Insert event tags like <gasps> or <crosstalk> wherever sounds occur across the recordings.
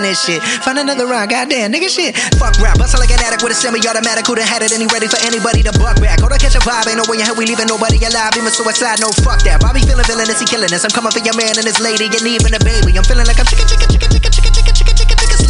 this shit. Find another round, goddamn, nigga shit. Fuck rap, bustle like an addict with a semi-automatic. Who'da had it? Any ready for anybody to buck back? Go to catch a vibe. Ain't no way in hell we leaving nobody alive. Even suicide, no fuck that. Bobby feeling villainous, he killing us. I'm coming for your man and his lady, and even a baby. I'm feeling like I'm chicken, chicken, chicken, chicken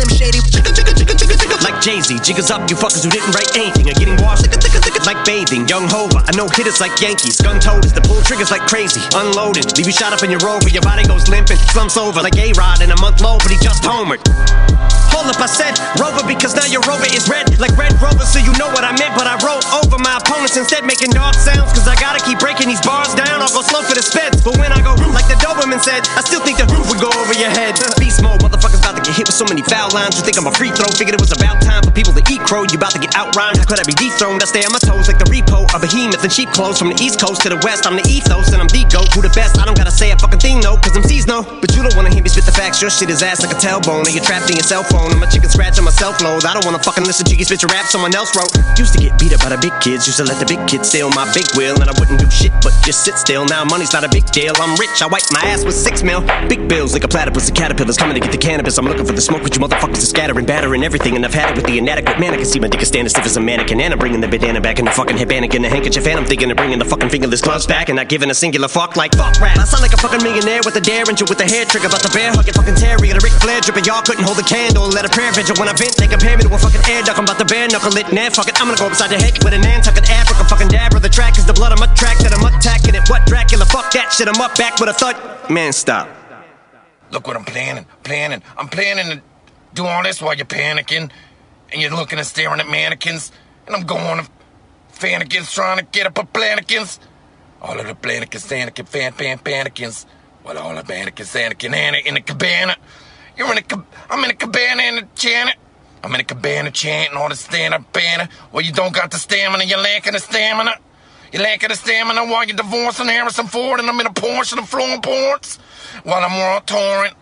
slim shady. Like Jay Z, jiggers up, you fuckers who didn't write anything are getting washed. Like bathing, young Hova, I know hitters like Yankees. Gun toters, the pull triggers like crazy. Unloading, leave you shot up in your rover, your body goes limping, slumps over like A Rod in a month low, but he just homered. Hold up, I said Rover because now your Rover is red like Red Rover, so you know what I meant. But I wrote over my opponents instead, making dog sounds. Cause I gotta keep breaking these bars down. I'll go slow for the speds. But when I go like the Doberman said, I still think the roof would go over your head. <laughs> Beast mode, motherfuckers about to get hit with so many foul lines. You think I'm a free throw? Figured it was about time for people to eat crow. You about to get outrhymed. How could I be dethroned? I stay on my toes like the repo of behemoth and sheep clothes. From the east coast to the west, I'm the ethos and I'm the goat. Who the best? I don't gotta say a fucking thing, no, cause I'm no. But you don't wanna hear me spit the facts. Your shit is ass like a tailbone. And you're trapped in your cell phone. I'm a chicken scratch on my self. I don't wanna fucking listen to you spit your rap someone else wrote. Used to get beat up by the big kids. Used to let the big kids steal my big wheel. And I wouldn't do shit but just sit still. Now money's not a big deal. I'm rich. I wipe my ass with six mil. Big bills like a platypus and caterpillars coming to get the cannabis. I'm looking for the smoke, but you motherfuckers are scattering, battering everything. And I've had it with the inadequate man. I can see my dick is standing stiff as a mannequin. And I'm bringing the bandana back in the fucking headband and the handkerchief. And I'm thinking of bringing the fucking fingerless gloves back and not giving a singular fuck like fuck rap. I sound like a fucking millionaire with a derringer with a hair trigger. About the bear hugging fucking Terry and a Ric Flair dripping. Y'all couldn't hold a candle. Let a prayer vigil when I vent. They compare me to a fucking air duck. I'm about to bare knuckle it. Nah, fuck it. I'm gonna go upside your head with a Nantucket Africa fucking dab. The track is the blood I'm attracted. I'm attacking it. What Dracula? Fuck that shit. I'm up back with a thud. Man, stop. Look what I'm planning, planning. I'm planning to do all this while you're panicking, and you're looking and staring at mannequins, and I'm going to fannikins trying to get up a plannikins. All of the plannikins, Sanikin, fan, fan, panikins. Well, all the mannequins, Sanikin, Anna in the cabana. You're in a, cab- I'm in a cabana in a chant. I'm in a cabana chanting all the stand-up banner. Well, you don't got the stamina, you're lacking the stamina. You're lacking the stamina while you're divorcing Harrison Ford, and I'm in a Porsche and I'm flowing ports while I'm on torrent.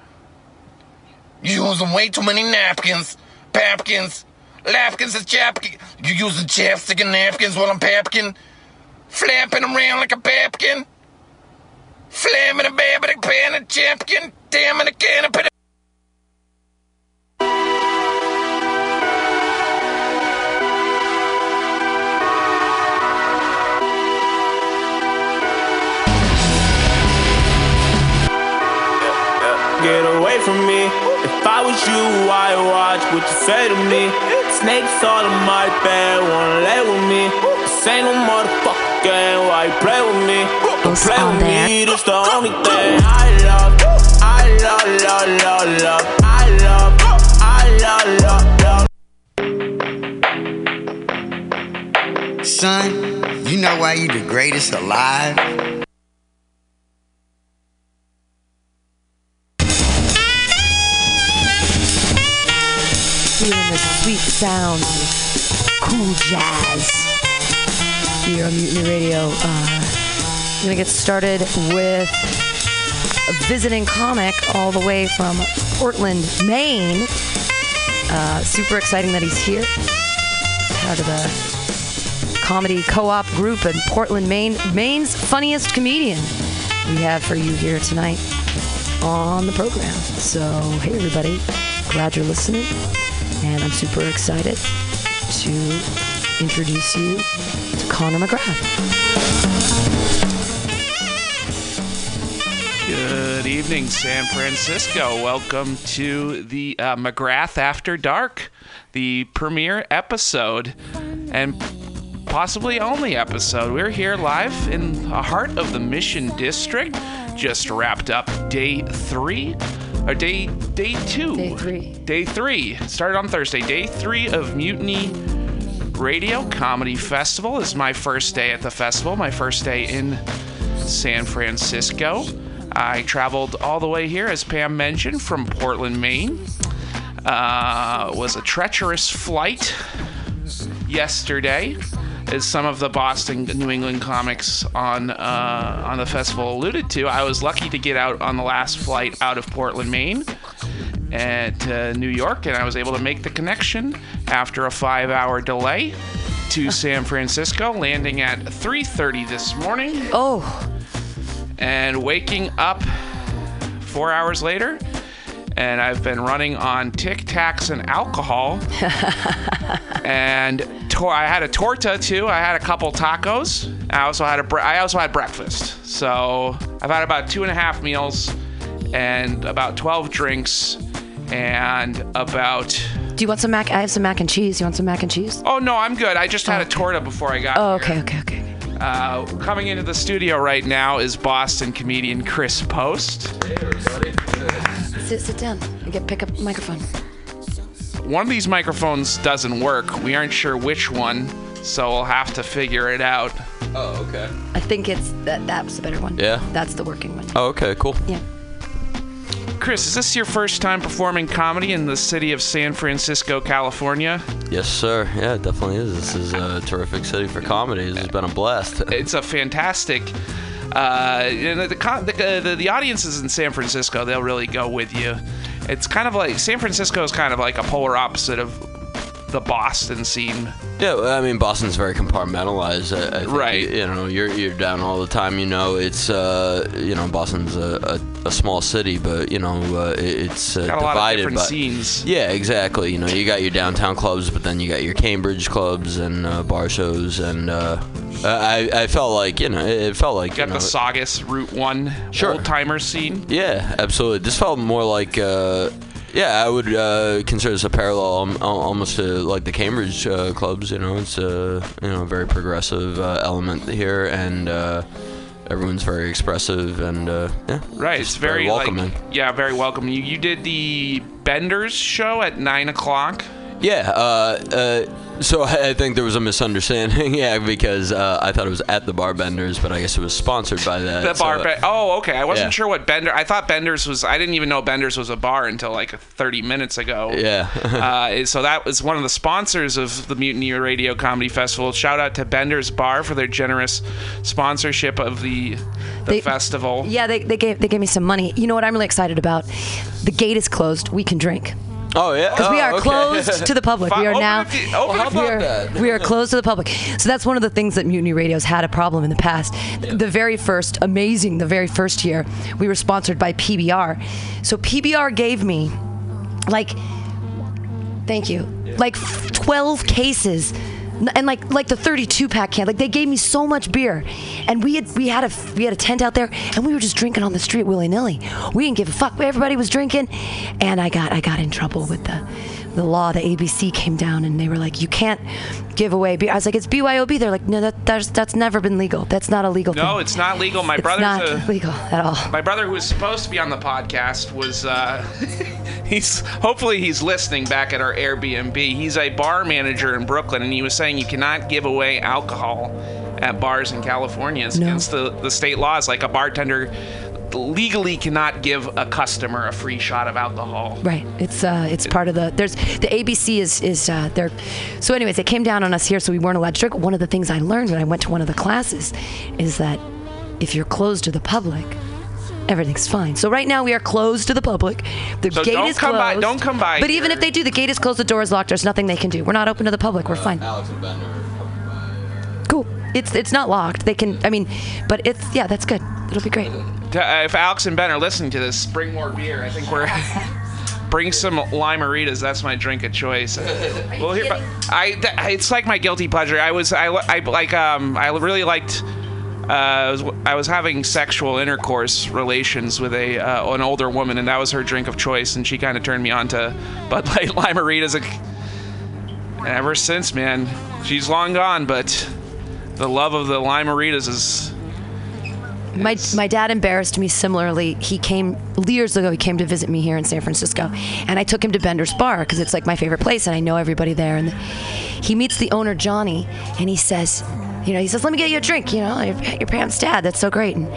You're using way too many napkins, papkins, lapkins and chapkins. You're using chapstick and napkins while I'm papkin, flapping around like a papkin, flamming a babbing pan and champion, damn a can of. Get away from me. If I was you, I'd watch what you say to me. Snakes all in my bed, wanna lay with me. This ain't no motherfucking game, why you play with me? Don't play with me, this the only thing I love. I love, love, love, love. I love, I love, love, love. Son, you know why you the greatest alive? Sweet sound cool jazz here on Mutiny Radio. Uh, I'm gonna get started with a visiting comic all the way from Portland, Maine. Uh, super exciting that he's here. Part of the comedy co-op group in Portland, Maine. Maine's funniest comedian we have for you here tonight on the program. So, hey everybody, glad you're listening, and I'm super excited to introduce you to Connor McGrath. Good evening, San Francisco. Welcome to the uh, McGrath After Dark, the premiere episode, and possibly only episode. We're here live in the heart of the Mission District. Just wrapped up day three, or day day two. Day three. Day three started on Thursday. Day three of Mutiny Radio Comedy Festival. This is my first day at the festival, my first day in San Francisco. I traveled all the way here, as Pam mentioned, from Portland, Maine. Uh, was a treacherous flight yesterday, as some of the Boston, New England comics on uh, on the festival alluded to. I was lucky to get out on the last flight out of Portland, Maine, at uh, New York, and I was able to make the connection after a five-hour delay to <laughs> San Francisco, landing at 3:30 this morning Oh, and waking up four hours later. And I've been running on Tic Tacs and alcohol. <laughs> and tor- I had a torta too. I had a couple tacos. I also had a bre- I also had breakfast. So I've had about two and a half meals and about 12 drinks and about do you want some mac? I have some mac and cheese. You want some mac and cheese? oh no i'm good i just had a oh. torta before i got Oh, here. okay, okay, okay. Uh, coming into the studio right now is Boston comedian Chris Post. Sit, sit down and get pick up microphone. One of these microphones doesn't work. We aren't sure which one, so we'll have to figure it out. Oh, okay. I think it's that. That's the better one. Yeah. That's the working one. Oh, okay, cool. Yeah. Chris, is this your first time performing comedy in the city of San Francisco, California? Yes, sir. Yeah, it definitely is. This is a terrific city for comedy. This has been a blast. <laughs> It's a fantastic. Uh, you know, the, the, uh, the the audiences in San Francisco, they'll really go with you. It's kind of like San Francisco is kind of like a polar opposite of the Boston scene. Yeah, I mean Boston's very compartmentalized. I, I Right. You, know, you're you're down all the time. You know, it's uh, you know Boston's a, a, a small city, but you know uh, it's uh, Got a lot of divided different by. scenes. Yeah, exactly. You know, you got your downtown clubs, but then you got your Cambridge clubs and uh, bar shows, and uh, I I felt like you know it felt like Got you know, the Saugus Route One Sure. old timer scene. Yeah, absolutely. This felt more like, uh, yeah, I would uh, consider this a parallel um, almost to like the Cambridge uh, clubs. You know, it's a you know very progressive uh, element here, and uh, everyone's very expressive, and uh, yeah, Right, it's very, welcoming. Like, yeah, very welcoming. You you did the Benders show at nine o'clock. Yeah. Uh, uh, so I <laughs> I think there was a misunderstanding. <laughs> yeah, because uh, I thought it was at the Barbenders, but I guess it was sponsored by that. The so- bar. Be- oh, okay. I wasn't yeah. sure what Bender. I thought Benders was. I didn't even know Benders was a bar until like 30 minutes ago. Yeah. <laughs> uh, so that was one of the sponsors of the Mutiny Radio Comedy Festival. Shout out to Bender's Bar for their generous sponsorship of the the They- festival. Yeah, they, they gave they gave me some money. You know what I'm really excited about? The gate is closed. We can drink. Oh yeah. Because we Oh, are okay. closed to the public. We are open now open Well, we about are, that? we are closed to the public. So that's one of the things that Mutiny Radio's had a problem in the past. The very first, amazing, the very first year, we were sponsored by PBR. So PBR gave me, like, thank you, like 12 cases. And like like the 32 pack can, like they gave me so much beer, and we had we had a we had a tent out there, and we were just drinking on the street willy nilly. We didn't give a fuck. Everybody was drinking, and I got I got in trouble with the the law. The ABC came down and they were like, you can't give away beer. I was like, it's BYOB. They're like, no, that that's that's never been legal. That's not a legal thing. No, it's not legal. My It's brother's not a, legal at all. my brother who was supposed to be on the podcast was uh, <laughs> he's hopefully he's listening back at our airbnb he's a bar manager in brooklyn and he was saying you cannot give away alcohol at bars in california it's No. against the, the state laws like a bartender legally cannot give a customer a free shot of alcohol Right. It's uh, it's part of the there's the ABC is is uh, there. So, anyways, it came down on us here, so we weren't allowed to drink. One of the things I learned when I went to one of the classes is that if you're closed to the public, everything's fine. So right now we are closed to the public. The So gate don't is come closed. by- don't come by But even if they do, the gate is closed. The door is locked. There's nothing they can do. We're not open to the public. We're fine. Alex and Bender. Cool. It's it's not locked. They can. I mean, but it's yeah. That's good. It'll be great. Uh, if alex and ben are listening to this bring more beer. I think we're <laughs> bring some limeritas. That's my drink of choice. <laughs> Well here but i th- it's like my guilty pleasure. I was i, I like um i really liked uh, I was, I was having sexual intercourse relations with a uh, an older woman, and that was her drink of choice, and she kind of turned me on to Bud Light <laughs> Limeritas. And ever since, man, she's long gone, but the love of the Limeritas is My, my dad embarrassed me similarly. He came years ago. He came to visit me here in San Francisco, and I took him to Bender's Bar because it's like my favorite place, and I know everybody there. And he meets the owner Johnny, and he says, you know, he says, "Let me get you a drink." You know, your, your parents' dad. That's so great. And,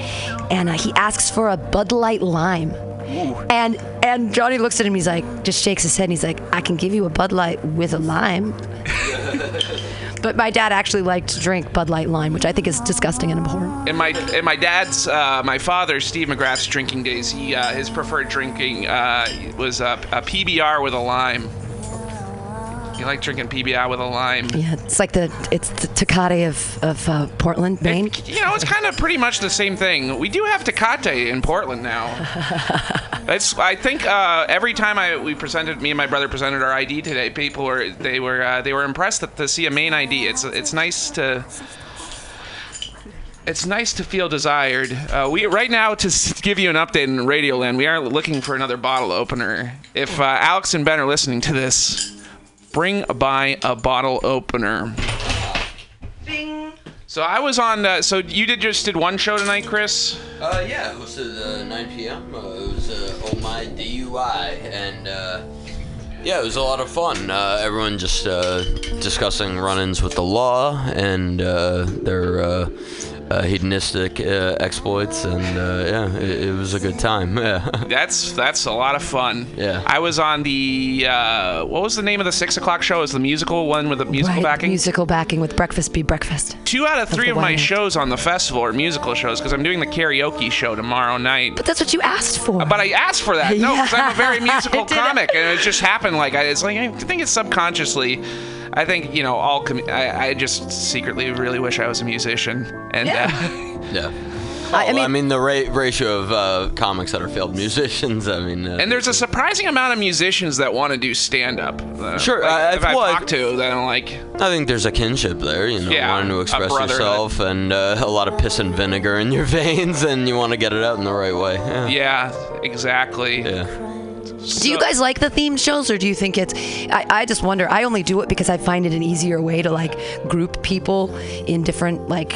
and uh, he asks for a Bud Light Lime. And and Johnny looks at him. He's like, just shakes his head. and He's like, "I can give you a Bud Light with a lime." <laughs> but my dad actually liked to drink Bud Light Lime, which I think is disgusting and abhorrent. In my in my dad's uh, my father Steve McGrath's drinking days, he uh, his preferred drinking uh, was a, a PBR with a lime. He like drinking PBR with a lime. Yeah, it's like the it's the Tecate of of uh, Portland, Maine. You know, it's kind of pretty much the same thing. We do have Tecate in Portland now. <laughs> It's I think uh, every time I we presented me and my brother presented our ID today, people were they were uh, they were impressed that, to see a Maine ID. It's it's nice to. It's nice to feel desired. Uh, we right now to s- give you an update in Radioland. We are looking for another bottle opener. If uh, Alex and Ben are listening to this, bring by a bottle opener. So I was on. Uh, so you did just did one show tonight, Chris? Uh, yeah, it was at uh, 9 p.m. Uh, it was uh, Oh My DUI, and uh, yeah, it was a lot of fun. Uh, everyone just uh, discussing run-ins with the law and uh, their uh, hedonistic uh, exploits, and uh, yeah, it, it was a good time. <laughs> Yeah. That's that's a lot of fun. Yeah. I was on the uh, what was the name of the six o'clock show? It was the musical one with the musical right, backing? musical backing with Breakfast Be Breakfast. Two out of three the of my one shows on the festival are musical shows because I'm doing the karaoke show tomorrow night. But that's what you asked for. But I asked for that. No, because I'm a very <laughs> musical I did it. comic, and it just happened. Like I, it's like I think it's subconsciously. I think you know all. Com- I, I just secretly really wish I was a musician, and uh, <laughs> yeah. I, I mean, I mean, the ra- ratio of uh, comics that are failed musicians. I mean, uh, and there's a surprising amount of musicians that want to do stand up. Uh, Sure, like, I- if I well, I- talk to, then like, I think there's a kinship there, you know, Yeah, wanting to express yourself and uh, a lot of piss and vinegar in your <laughs> veins, and you want to get it out in the right way. Yeah. yeah, exactly. Yeah. Do you guys like the themed shows, or do you think it's? I, I just wonder. I only do it because I find it an easier way to like group people in different like.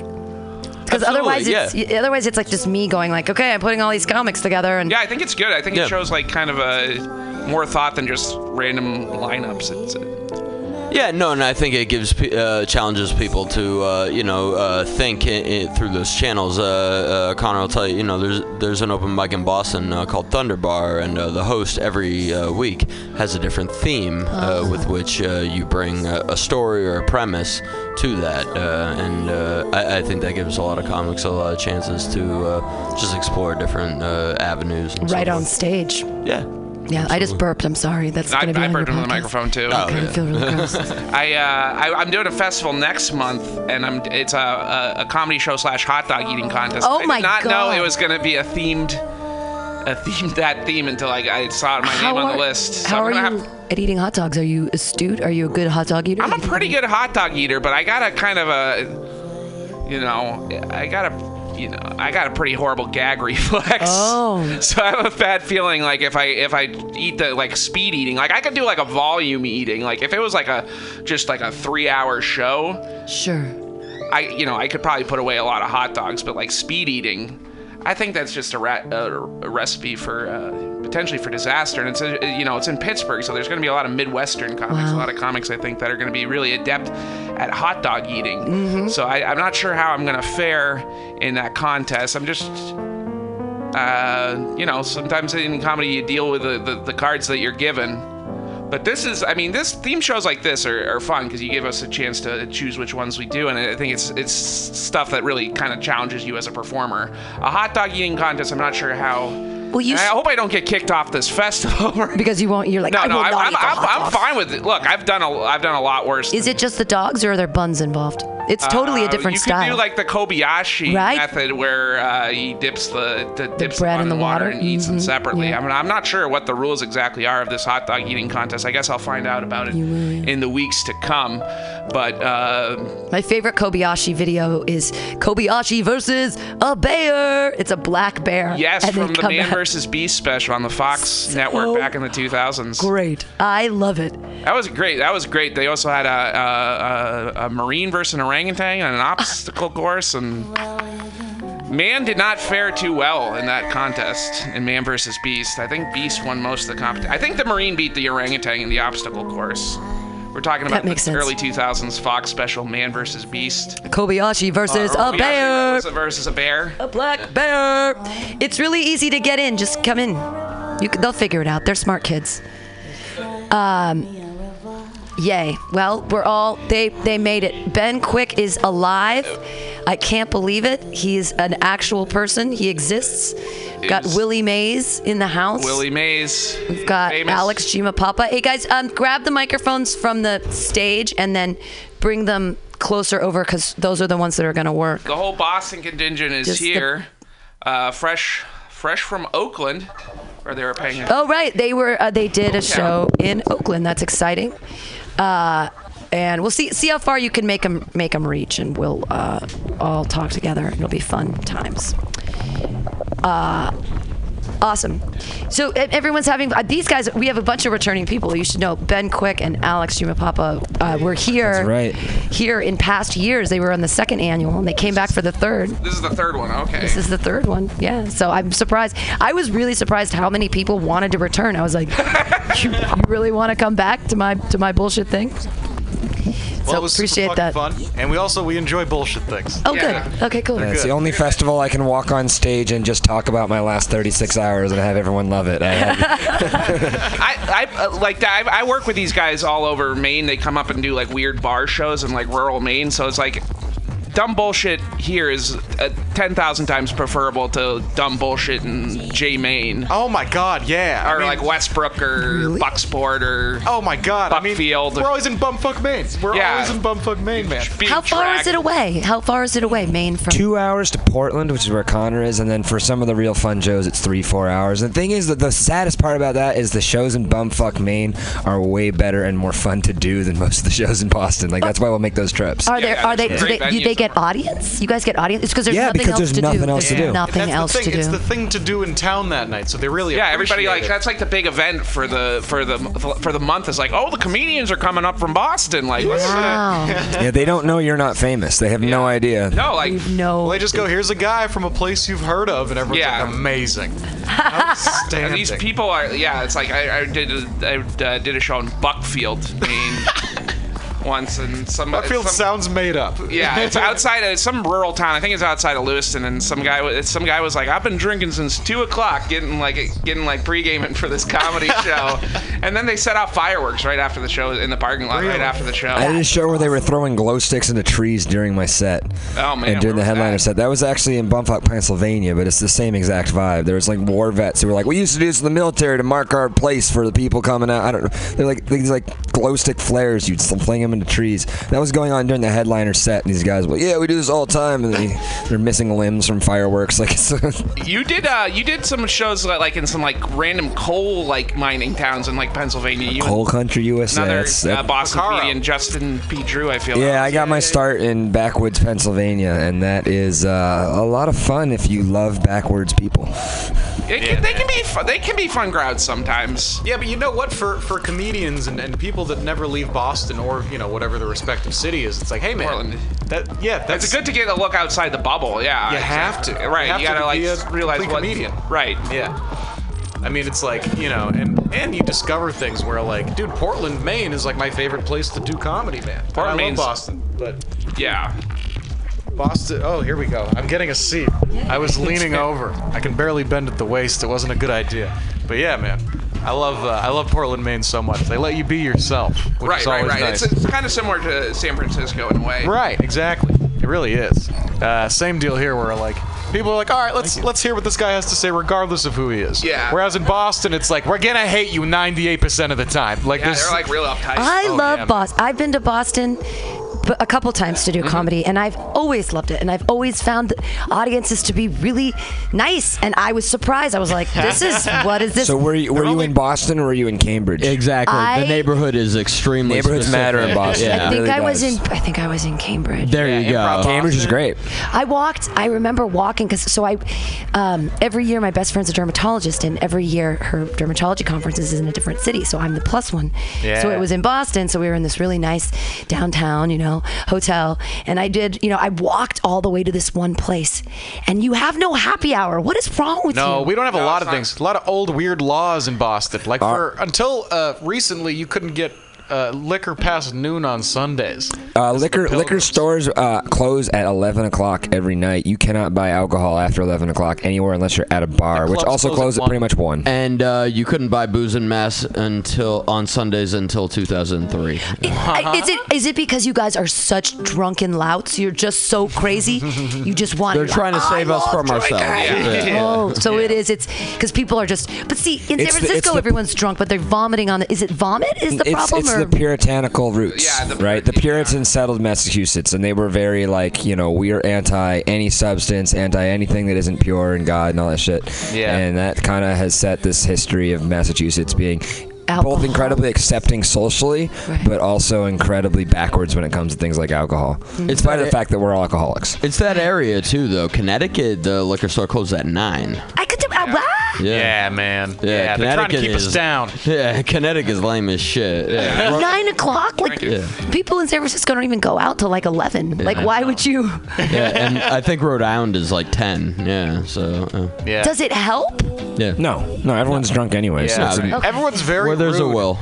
Because Absolutely, otherwise, it's otherwise it's like just me going like, okay, I'm putting all these comics together, and Yeah, I think it's good. I think Yeah. it shows like kind of a more thought than just random lineups. It's, uh, Yeah, no, and I think it gives uh, challenges people to uh, you know uh, think i i through those channels. Uh, uh, Connor will tell you, you know, there's there's an open mic in Boston uh, called Thunder Bar, and uh, the host every uh, week has a different theme uh, with which uh, you bring a, a story or a premise to that, uh, and uh, I, I think that gives a lot of comics a lot of chances to uh, just explore different uh, avenues. And so right on stage. Yeah. Yeah, I just burped. I'm sorry. That's I, gonna be I on your burped into the podcast. microphone too. Oh, Okay, I yeah. feel really gross. <laughs> I, uh, I I'm doing a festival next month, and I'm it's a, a, a comedy show slash hot dog eating contest. Oh I my did not know it was gonna be a themed a theme that theme until I, I saw my name on the list. So How I'm are gonna you have- at eating hot dogs? Are you astute? Are you a good hot dog eater? I'm a pretty good hot dog eater, but I got a kind of a, you know, I got a, you know, I got a pretty horrible gag <laughs> reflex. Oh. <laughs> So I have a bad feeling like if I if I eat the like speed eating, like I could do like a volume eating. Like if it was like a just like a three hour show, Sure. I you know I could probably put away a lot of hot dogs. But like speed eating, I think that's just a, ra- a, a recipe for. Uh, Potentially for disaster, and it's uh, you know it's in Pittsburgh, so there's going to be a lot of Midwestern comics, a lot of comics I think that are going to be really adept at hot dog eating. Mm-hmm. So I, I'm not sure how I'm going to fare in that contest. I'm just, uh, you know, sometimes in comedy you deal with the, the, the cards that you're given. But this is, I mean, this theme shows like this are, are fun because you give us a chance to choose which ones we do, and I think it's it's stuff that really kind of challenges you as a performer. A hot dog eating contest, I'm not sure how. Well, you I hope I don't get kicked off this festival. <laughs> because you won't. You're like, no, I no, I'm, I'm, the I'm, I'm fine with it. Look, I've done a I've done a lot worse. Is it just the dogs, or are there buns involved? It's totally a Uh, different you style. could do like the Kobayashi Right? method where uh, he dips the, the, dips bread the in the water? and eats them Mhm, separately. yeah. I mean, I'm not sure what the rules exactly are of this hot dog eating contest. I guess I'll find out about it in the weeks to come. But uh, My favorite Kobayashi video is Kobayashi versus a bear. It's a black bear. yes, from the Man. Vs. Beast special on the Fox network back in the 2000s. Great. I love it. That was great. That was great. They also had a, a, a, a marine versus an orangutan and an obstacle course, and man did not fare too well in that contest in Man versus Beast. I think Beast won most of the competition. I think the marine beat the orangutan in the obstacle course, We're talking about That makes the sense. early 2000s Fox special Man versus Beast. Kobayashi versus a bear. versus- a bear. A black bear. It's really easy to get in. Just come in. You they'll figure it out. They're smart kids. Um, yay. Well, we're all they they made it. Ben Quick is alive. I can't believe it. He's an actual person. He exists. Got Willie Mays in the house. Willie Mays. We've got famous. Alex Giampapa. Hey guys, um, grab the microphones from the stage and then bring them closer over because those are the ones that are going to work. The whole Boston contingent is Just the- here, uh, fresh, fresh from Oakland, where they were paying. Oh right, they were. Uh, they did a show in Oakland. That's exciting. Uh, and we'll see see how far you can make them make them reach, and we'll uh, all talk together. It'll be fun times. Uh, awesome. So everyone's having uh, these guys. We have a bunch of returning people. You should know Ben Quick and Alex Giampapa uh, were here. That's right. Here in past years, they were on the second annual, and they came back for the third. This is the third one. Okay. This is the third one. Yeah. So I'm surprised. I was really surprised how many people wanted to return. I was like, <laughs> you, you really want to come back to my to my bullshit thing? Well, so it was appreciate fucking that. fun, and we also we enjoy bullshit things. Oh, Yeah. good. Okay, cool. Yeah, it's the only festival I can walk on stage and just talk about my last 36 hours and have everyone love it. I <laughs> I, I uh, like I, I work with these guys all over Maine. They come up and do like weird bar shows in like rural Maine. So it's like dumb bullshit here is uh, ten thousand times preferable to dumb bullshit in J Maine Oh my god, yeah. I or mean, like Westbrook or Bucksport or Oh my god. I mean, Buckfield. we're always in bumfuck Maine. We're Yeah. always in bumfuck Maine, man. being How far is it away? How far is it away, Maine from? two hours to Portland, which is where Connor is, and then for some of the real fun shows, it's three, four hours. And the thing is that the saddest part about that is the shows in bumfuck Maine are way better and more fun to do than most of the shows in Boston. Like that's why we'll make those trips. Are there? Yeah, Are they? Do they, great do they venues get audience? You guys get audience? It's because there's Yeah, nothing because else there's to nothing do. else to There's do. Nothing That's else the thing. to It's the thing to do in town that night. So they really Yeah, everybody like it. that's like the big event for the for the for the month is like oh the comedians are coming up from Boston like let's, Wow. Yeah, they don't know you're not famous. They have no idea. no like no. Well, they just go, here's a guy from a place you've heard of, and everyone's Yeah. like, amazing. <laughs> And these people are, yeah. It's like I, I did, a, I uh, did a show in Buckfield, Maine, <laughs> once, and some. Buckfield some, sounds made up. Yeah, it's <laughs> outside of some rural town. I think it's outside of Lewiston, and some guy, some guy was like, "I've been drinking since two o'clock, getting like, getting like pre-gaming for this comedy <laughs> show," and then they set off fireworks right after the show in the parking lot, right after the show. I did a show where they were throwing glow sticks into trees during my set. Oh, man, And during the headliner that? set, that was actually in Bumfuck, Pennsylvania, but it's the same exact vibe. There was like war vets who were like, "We used to do this in the military to mark our place for the people coming out." I don't know. They're like these like glow stick flares. You'd fling them into trees. That was going on during the headliner set, and these guys were like, "Yeah, we do this all the time," and they, they're missing limbs from fireworks. Like, it's, <laughs> You did, uh, you did some shows like like in some like random coal like mining towns in like Pennsylvania. You and coal country USA. Another That's- uh, Boston Picaro. comedian, Justin P. Drew. I feel. Yeah, I got my start in backwoods Pennsylvania, and that is uh, a lot of fun if you love backwoods people. It can, they can be fun. They can be fun crowds sometimes. Yeah, but you know what? For for comedians and, and people that never leave Boston or you know whatever the respective city is, it's like, hey man, Portland. that yeah, that's It's good to get a look outside the bubble. Yeah, You have to. Right, You have you to gotta be like a realize what. comedian. Right. Yeah. I mean, it's like you know, and and you discover things where like, dude, Portland, Maine is like my favorite place to do comedy, man. Portland, I love Boston, but Yeah. Boston. Oh, here we go. I'm getting a seat. I was leaning over. I can barely bend at the waist. It wasn't a good idea. But yeah, man. I love uh, I love Portland, Maine so much. They let you be yourself, which Right, is always right. nice. It's, it's kind of similar to San Francisco in a way. Right, exactly. It really is. Uh, same deal here, where like people are like, all right, let's let's hear what this guy has to say, regardless of who he is. Yeah. Whereas in Boston, it's like we're gonna hate you 98% of the time. Like Yeah, this. they're like real uptight. I Oh, love yeah, Boston. I've been to Boston b- a couple times to do Mm-hmm. comedy, and I've always loved it. And I've always found the audiences to be really nice. And I was surprised. I was like, <laughs> "This is what is this?" So were you were you in Boston or were you in Cambridge? Exactly. I- the neighborhood is extremely Neighborhoods matter in. Boston. Yeah. I think really I was does. in. I think I was in Cambridge. There you improv go. Cambridge is great. I walked. I remember walking because so I, um, every year my best friend's a dermatologist, and every year her dermatology conference is in a different city. So I'm the plus one. Yeah. So it was in Boston. So we were in this really nice downtown, you know, hotel, and I did, you know, I walked all the way to this one place, and you have no happy hour. What is wrong with you? No, we don't have a lot of not. things. A lot of old weird laws in Boston. Like for until uh, recently, you couldn't get uh, liquor past noon on Sundays. Uh, liquor liquor stores uh, close at 11 o'clock every night. You cannot buy alcohol after 11 o'clock anywhere unless you're at a bar, which also close at closes at one. pretty much one. And uh, you couldn't buy booze in mass until on Sundays until 2003. I- Is it is it because you guys are such drunken louts? You're just so crazy. You just want. They're trying to I save us from drinking. ourselves. <laughs> Yeah. Oh, so it is. It's because people are just. But see, in San It's the- Francisco, the- everyone's drunk, but they're vomiting on the. Is it vomit? Is the it's, problem? it's or? the puritanical roots, Yeah, the- right? The Puritans settled Massachusetts, and they were very like, you know, we are anti any substance, anti anything that isn't pure and God and all that shit. Yeah. And that kind of has set this history of Massachusetts being Alcohol. both incredibly accepting socially, Right. but also incredibly backwards when it comes to things like alcohol. Mm-hmm. In spite of the fact that we're all alcoholics. It's that area too, though. Connecticut, the liquor store closes at nine. I could do. What? Yeah, man. Yeah, Yeah, they're trying to Connecticut keep us down. <laughs> Yeah, Connecticut's lame as shit. Yeah. <laughs> Nine o'clock? Like Yeah. people in San Francisco don't even go out till like eleven. Like, why would you? <laughs> yeah, and I think Rhode Island is like ten. Yeah, so uh, Yeah. Does it help? yeah. No, no, everyone's drunk anyway. Yeah, it's- Okay. everyone's very Where there's a will.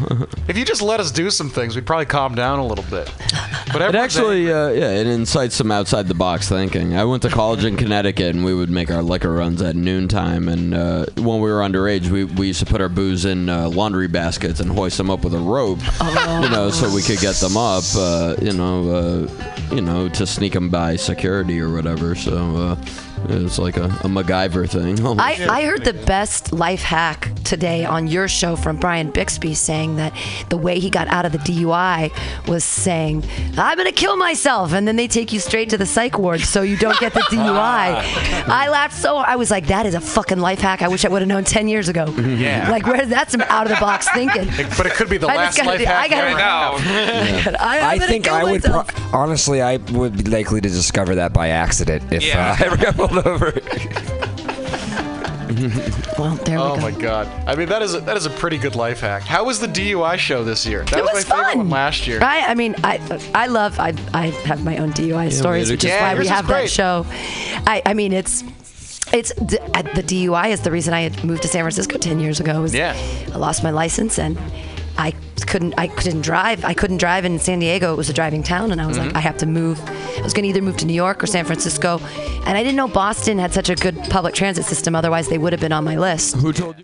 If you just let us do some things, we'd probably calm down a little bit. But It actually, uh, yeah, it incites some outside the box thinking. I went to college in Connecticut, and we would make our liquor runs at noontime. And uh, when we were underage, we, we used to put our booze in uh, laundry baskets and hoist them up with a rope, you know, so we could get them up, uh, you know, uh, you know, to sneak them by security or whatever. So it was like a, a MacGyver thing. I, I heard the best life hack today on your show from Brian Bixby saying that the way he got out of the DUI was saying, I'm going to kill myself. And then they take you straight to the psych ward so you don't get the <laughs> DUI. I laughed so I was like, that is a fucking life hack. I wish I would have known 10 years ago. <laughs> Yeah. Like, where that's some out of the box thinking. But it could be the <laughs> I last gotta life do- I hack gotta- you ever have. I, I'm I gonna think I would. Pro- honestly, I would be likely to discover that by accident if Yeah. uh, I ever got pulled over. <laughs> well, there we Oh go. my god! I mean, that is a, that is a pretty good life hack. How was the DUI show this year? That it was, my favorite fun. one last year. Right? I mean, I I love I I have my own DUI stories, which is Yeah, why we have that show. I I mean, it's. It's d- uh, the DUI is the reason I had moved to San Francisco ten years ago. Was Yeah. I lost my license and I couldn't I couldn't drive. I couldn't drive in San Diego. It was a driving town, and I was Mm-hmm. like, I have to move. I was going to either move to New York or San Francisco, and I didn't know Boston had such a good public transit system. Otherwise, they would have been on my list. Who told you?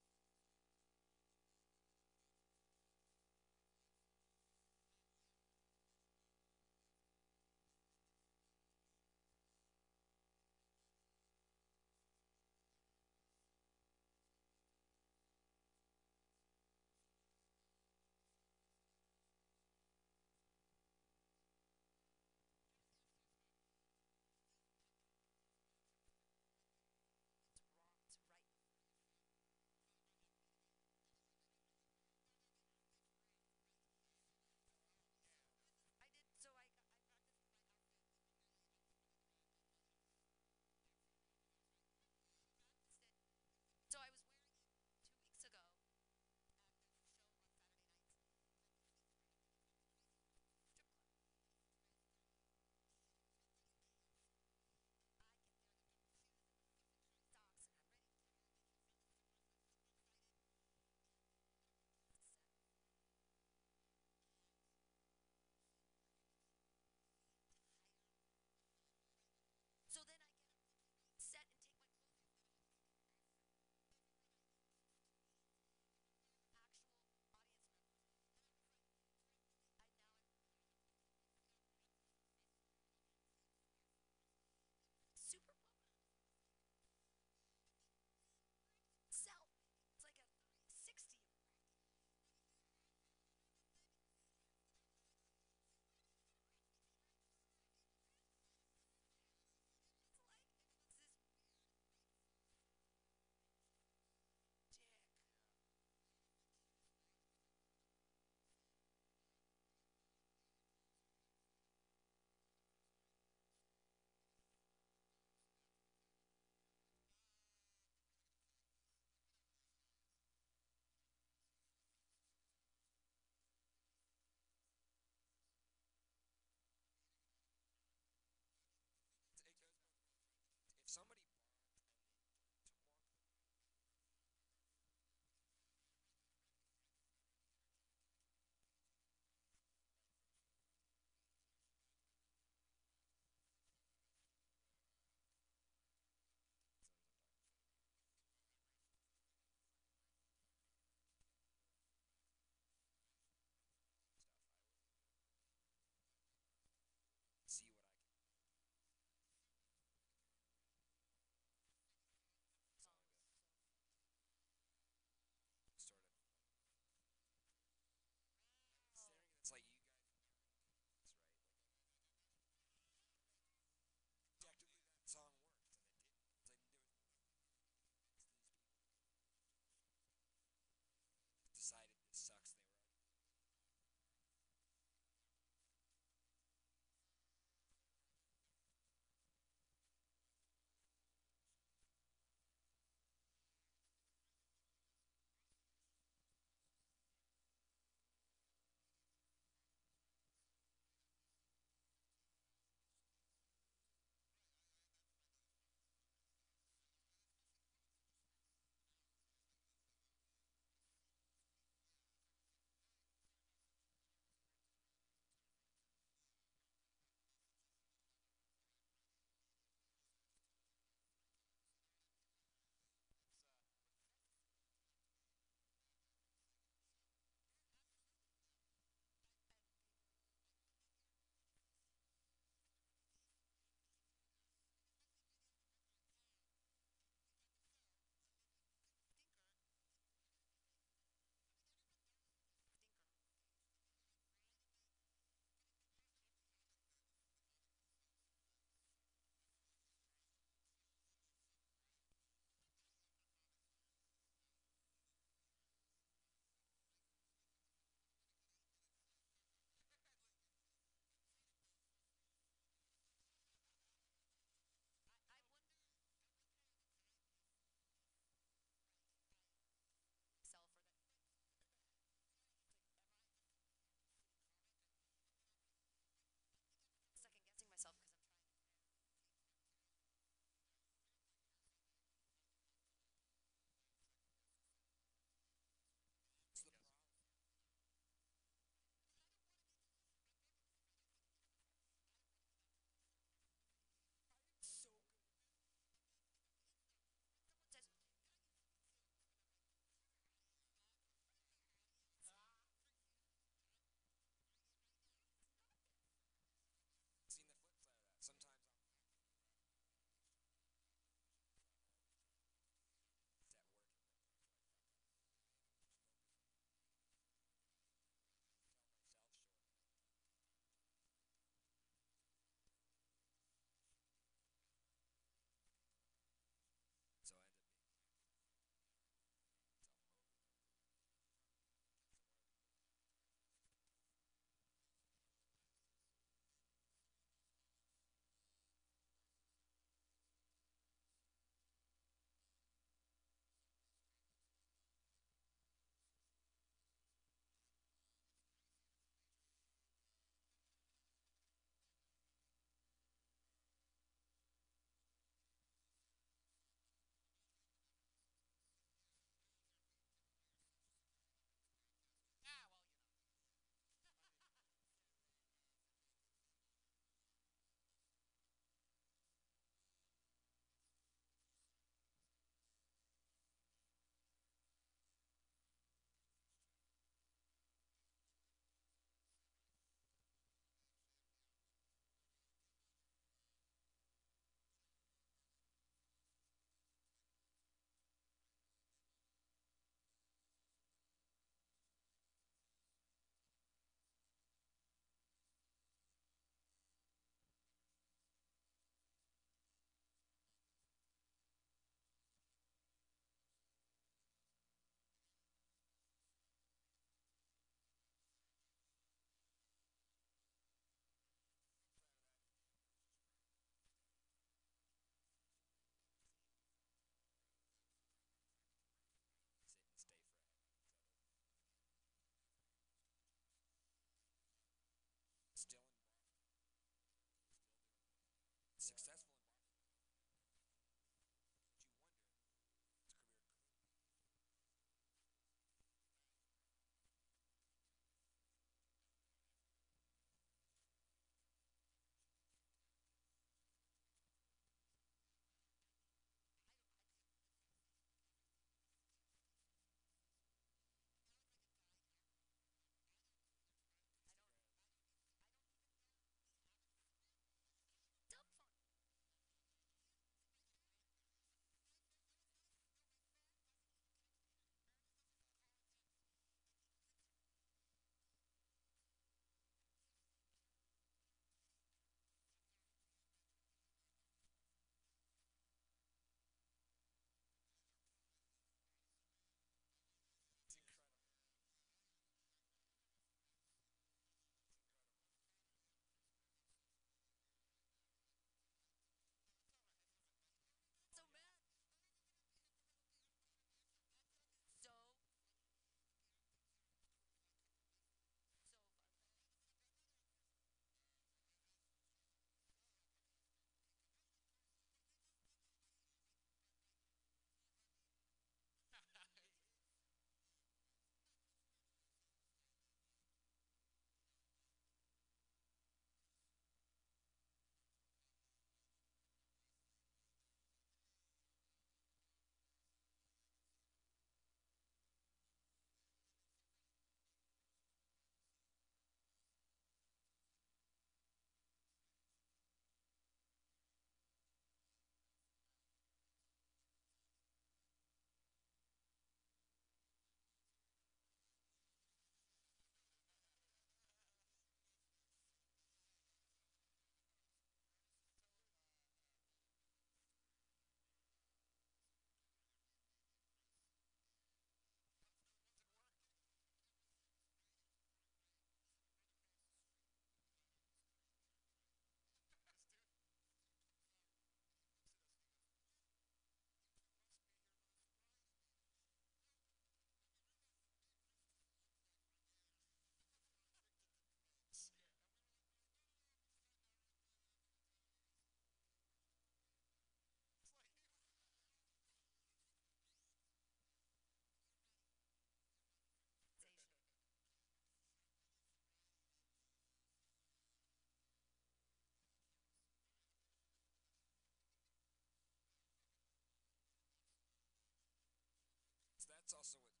that's also what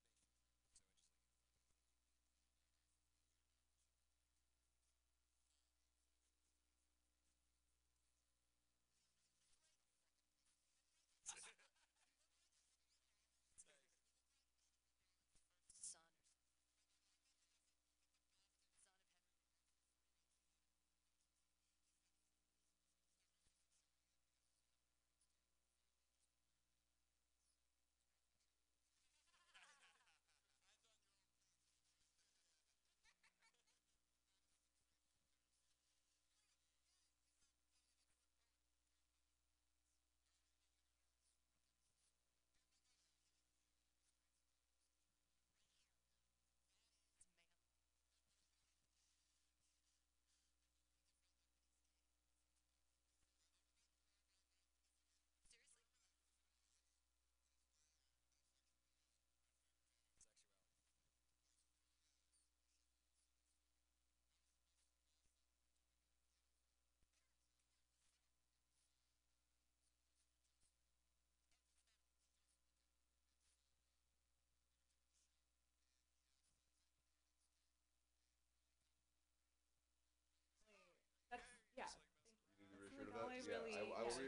Were <laughs>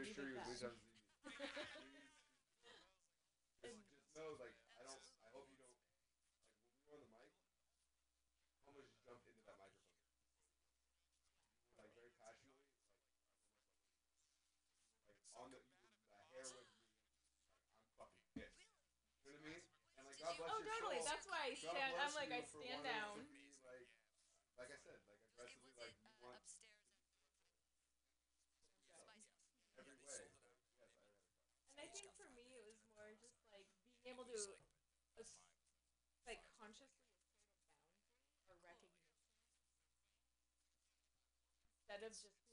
no, like I don't. I hope you don't. Like when we were on the mic, jumped into that microphone. Like very passionately, like, like on the, the hair. Like, I'm fucking pissed. You know what I mean? And like God bless oh, your totally. Soul. That's why I stand. I'm like I stand down. of just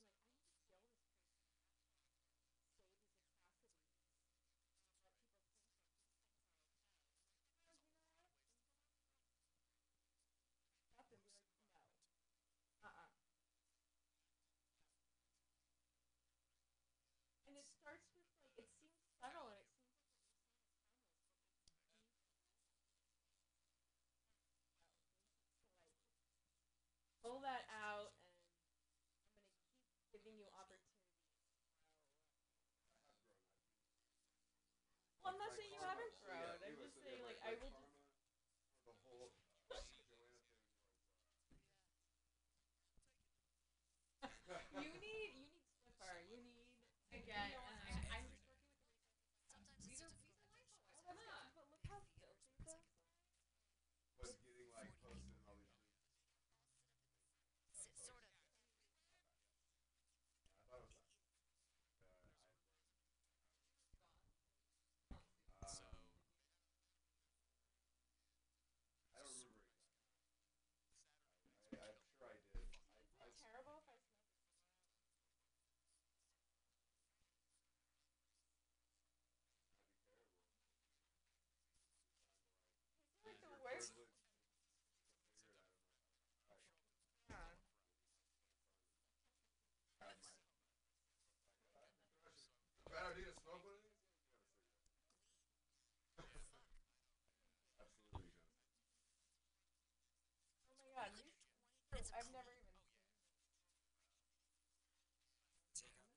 I've never even.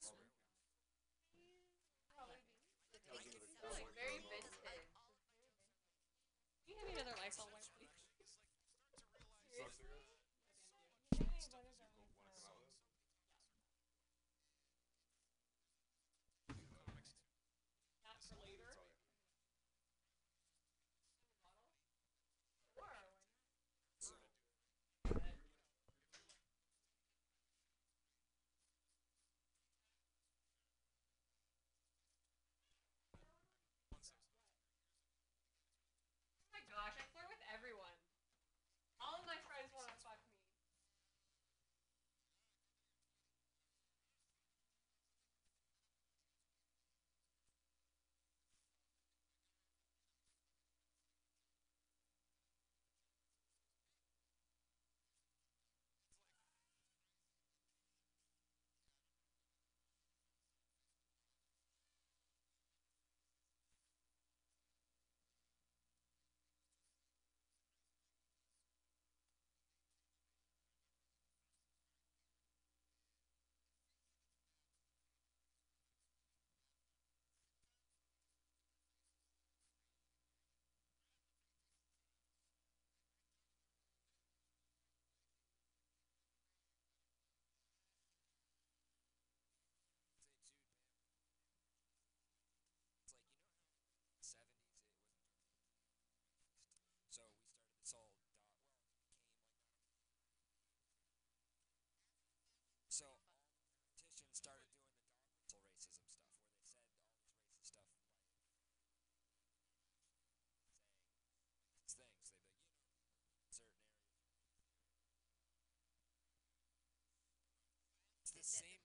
Oh, yeah. Probably be. very vintage. Can you have another Lysol wipe, please? Not for later. Same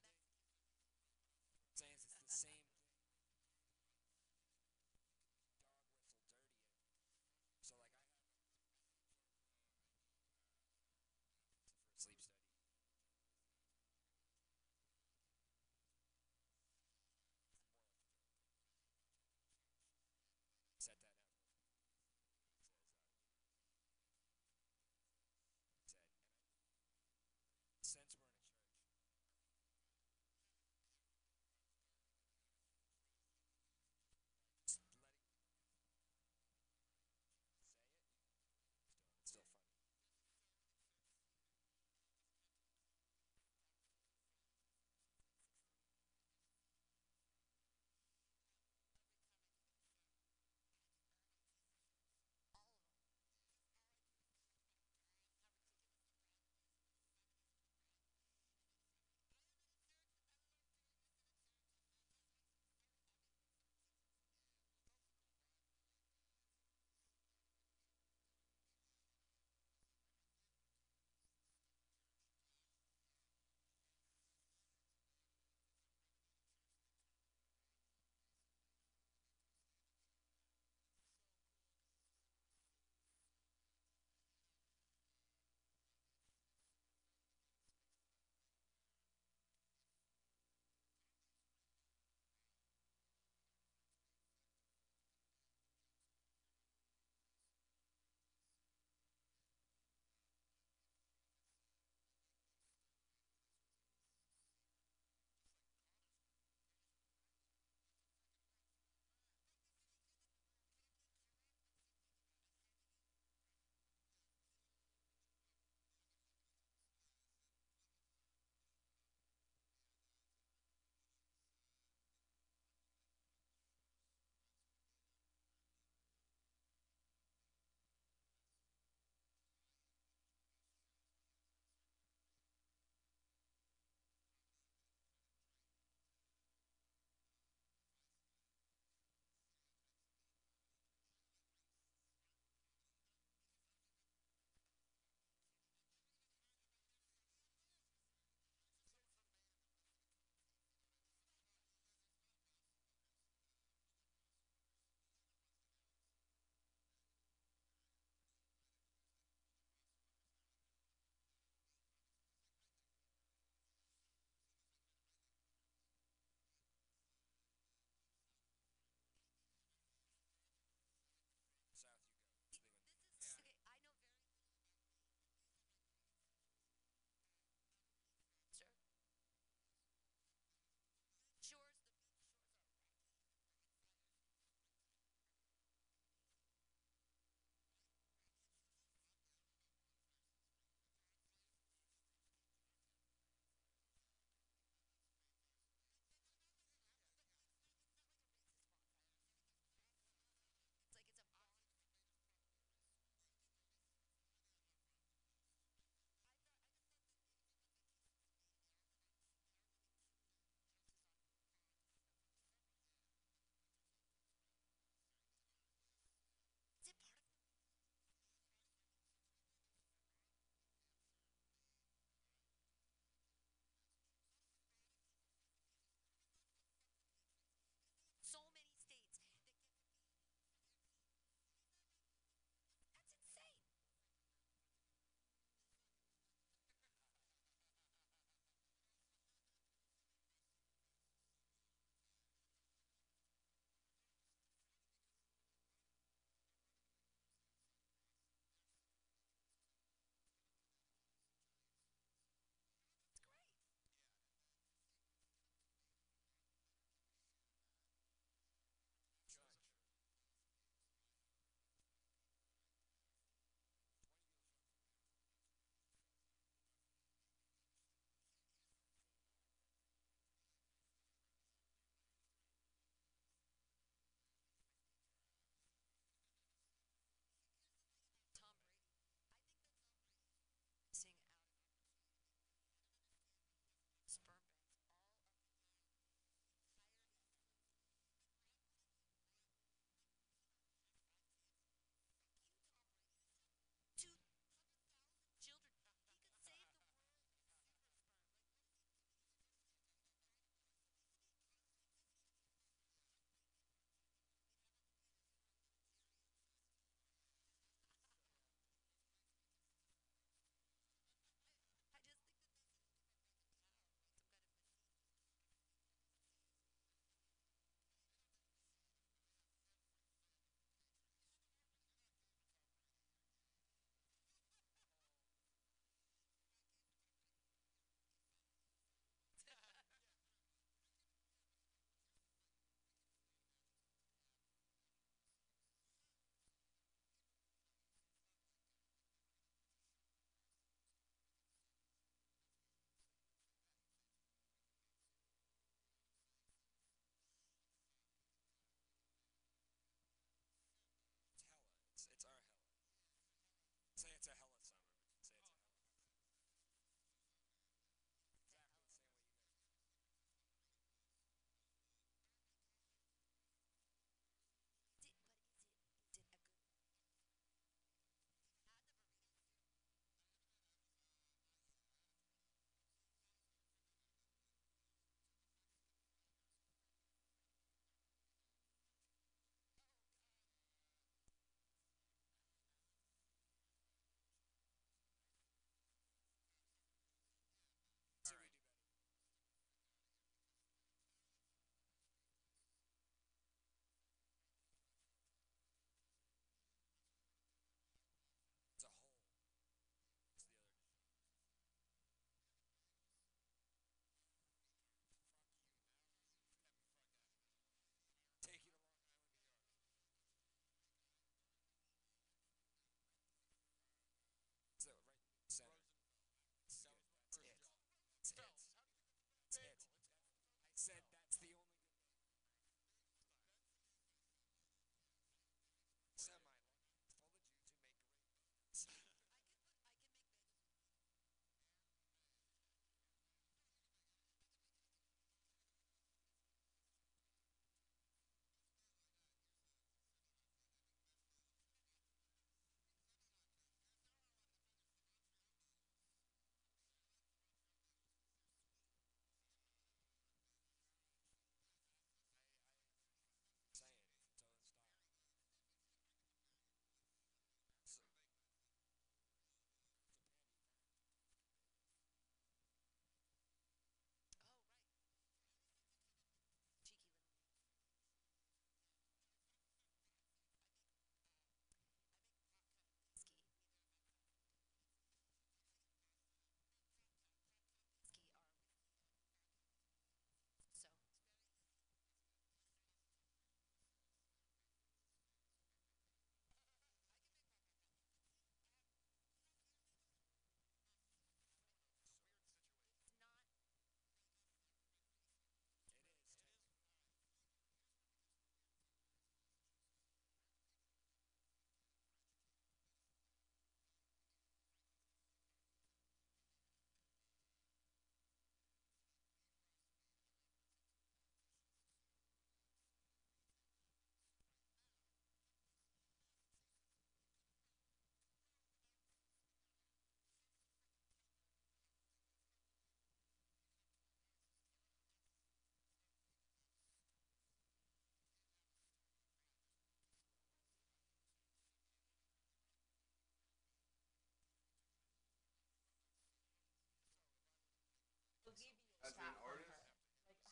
As an artist,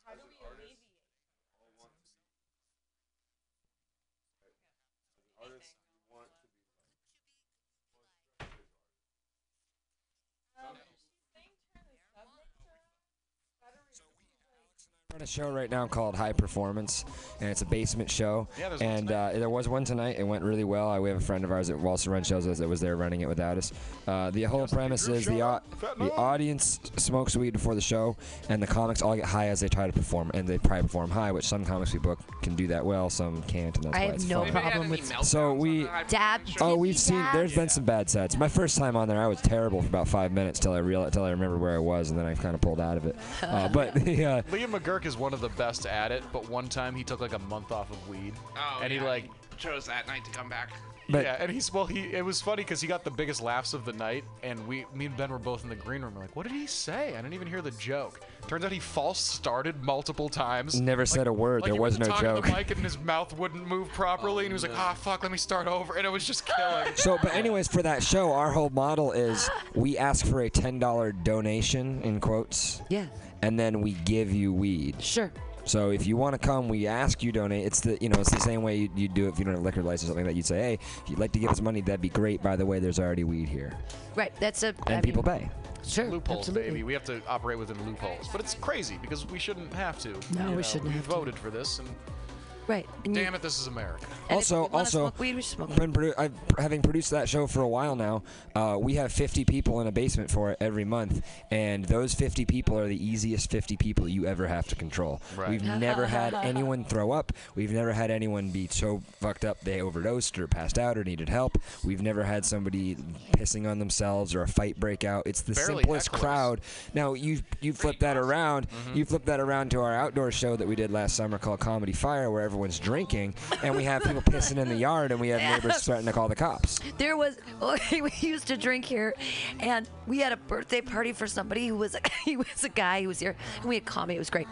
How do we an artist, alleviate? all want to be. As an artist, you want to be. Um, she's saying turn the subject to better We're a show right now called High Performance, and it's a basement show. Yeah, there's one and uh, there was one tonight. It went really well. Uh, we have a friend of ours that also runs shows that was there running it without us. Uh, the whole premise is the au- the audience smokes weed before the show, and the comics all get high as they try to perform, and they try to perform high, which some comics we book can do that well, some can't, and that's I why have it's no fun. problem with So we dab. Oh, we've seen. dab. There's been some bad sets. My first time on there, I was terrible for about five minutes till I real till I remembered where I was, and then I kind of pulled out of it. <laughs> Uh, but <laughs> the, uh, Liam McGurk is one of the best at it, but one time he took like a month off of weed, Oh, and yeah, he like chose that night to come back. But- yeah, and he's well. He it was funny because he got the biggest laughs of the night, and we, me and Ben were both in the green room. We're like, what did he say? I didn't even hear the joke. Turns out he false started multiple times. Never said a word. Like There he was went no to talk joke. the mic and his mouth wouldn't move properly, and he was like, ah, fuck, let me start over, and it was just killing. So, but anyways, for that show, our whole model is we ask for a ten dollar donation in quotes. Yeah. And then we give you weed. Sure. So if you want to come, we ask you donate. It's the you know it's the same way you you do it if you don't have a liquor license or something like that. You'd say, hey, if you'd like to give us money, that'd be great. By the way, there's already weed here, Right. That's a. and people pay. Sure. loopholes, absolutely. baby. We have to operate within loopholes, but it's crazy because we shouldn't have to. No, you we know? shouldn't We have to. voted for this, and Right. And you- damn it, this is America. Also, if we wanna also, smoke weed, we smoke been produ- I've, having produced that show for a while now, uh, we have 50 people in a basement for it every month, and those 50 people are the easiest 50 people you ever have to control. Right. We've never had <laughs> anyone throw up. We've never had anyone be so fucked up they overdosed or passed out or needed help. We've never had somebody pissing on themselves or a fight break out. It's the Barely simplest hecklers. crowd. Now you you flip that around. You flip that around to our outdoor show that we did last summer called Comedy Fire, where everyone's drinking and we have people pissing in the yard and we have neighbors threatening to call the cops. There was <laughs> oh, <laughs> we used to drink here, and we had a birthday party for somebody who was <laughs> he was a guy who was here, and we had comedy. It was great,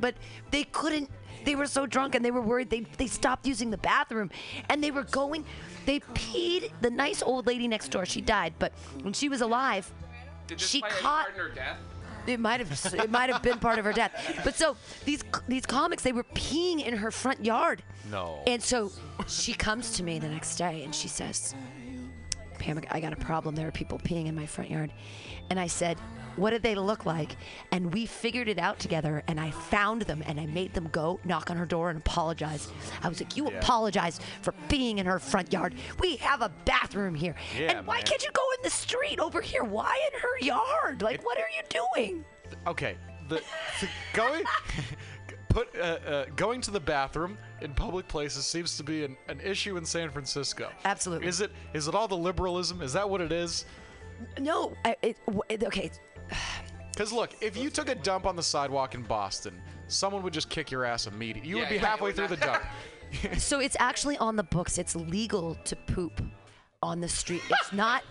but they couldn't. They were so drunk and they were worried. They they stopped using the bathroom, and they were going. They peed. The nice old lady next door. She died, but when she was alive, Did this she play any caught. Part in her death? It might have it might have been part of her death. But so these these comics they were peeing in her front yard. No. And so she comes to me the next day and she says, Pam, I got a problem. There are people peeing in my front yard. And I said, What did they look like? And we figured it out together and I found them and I made them go knock on her door and apologize. I was like, You Yeah. apologize for being in her front yard. We have a bathroom here. Yeah, and why man. can't you go in the street over here? Why in her yard? Like, what are you doing? Okay, the, the going <laughs> put uh, uh, going to the bathroom in public places seems to be an, an issue in San Francisco. Absolutely. Is it is it all the liberalism? Is that what it is? No, I, it- okay. Because look, if you took a dump on the sidewalk in Boston, someone would just kick your ass immediately. You would be yeah, halfway it through would the dump. <laughs> <laughs> So it's actually on the books. It's legal to poop on the street. It's not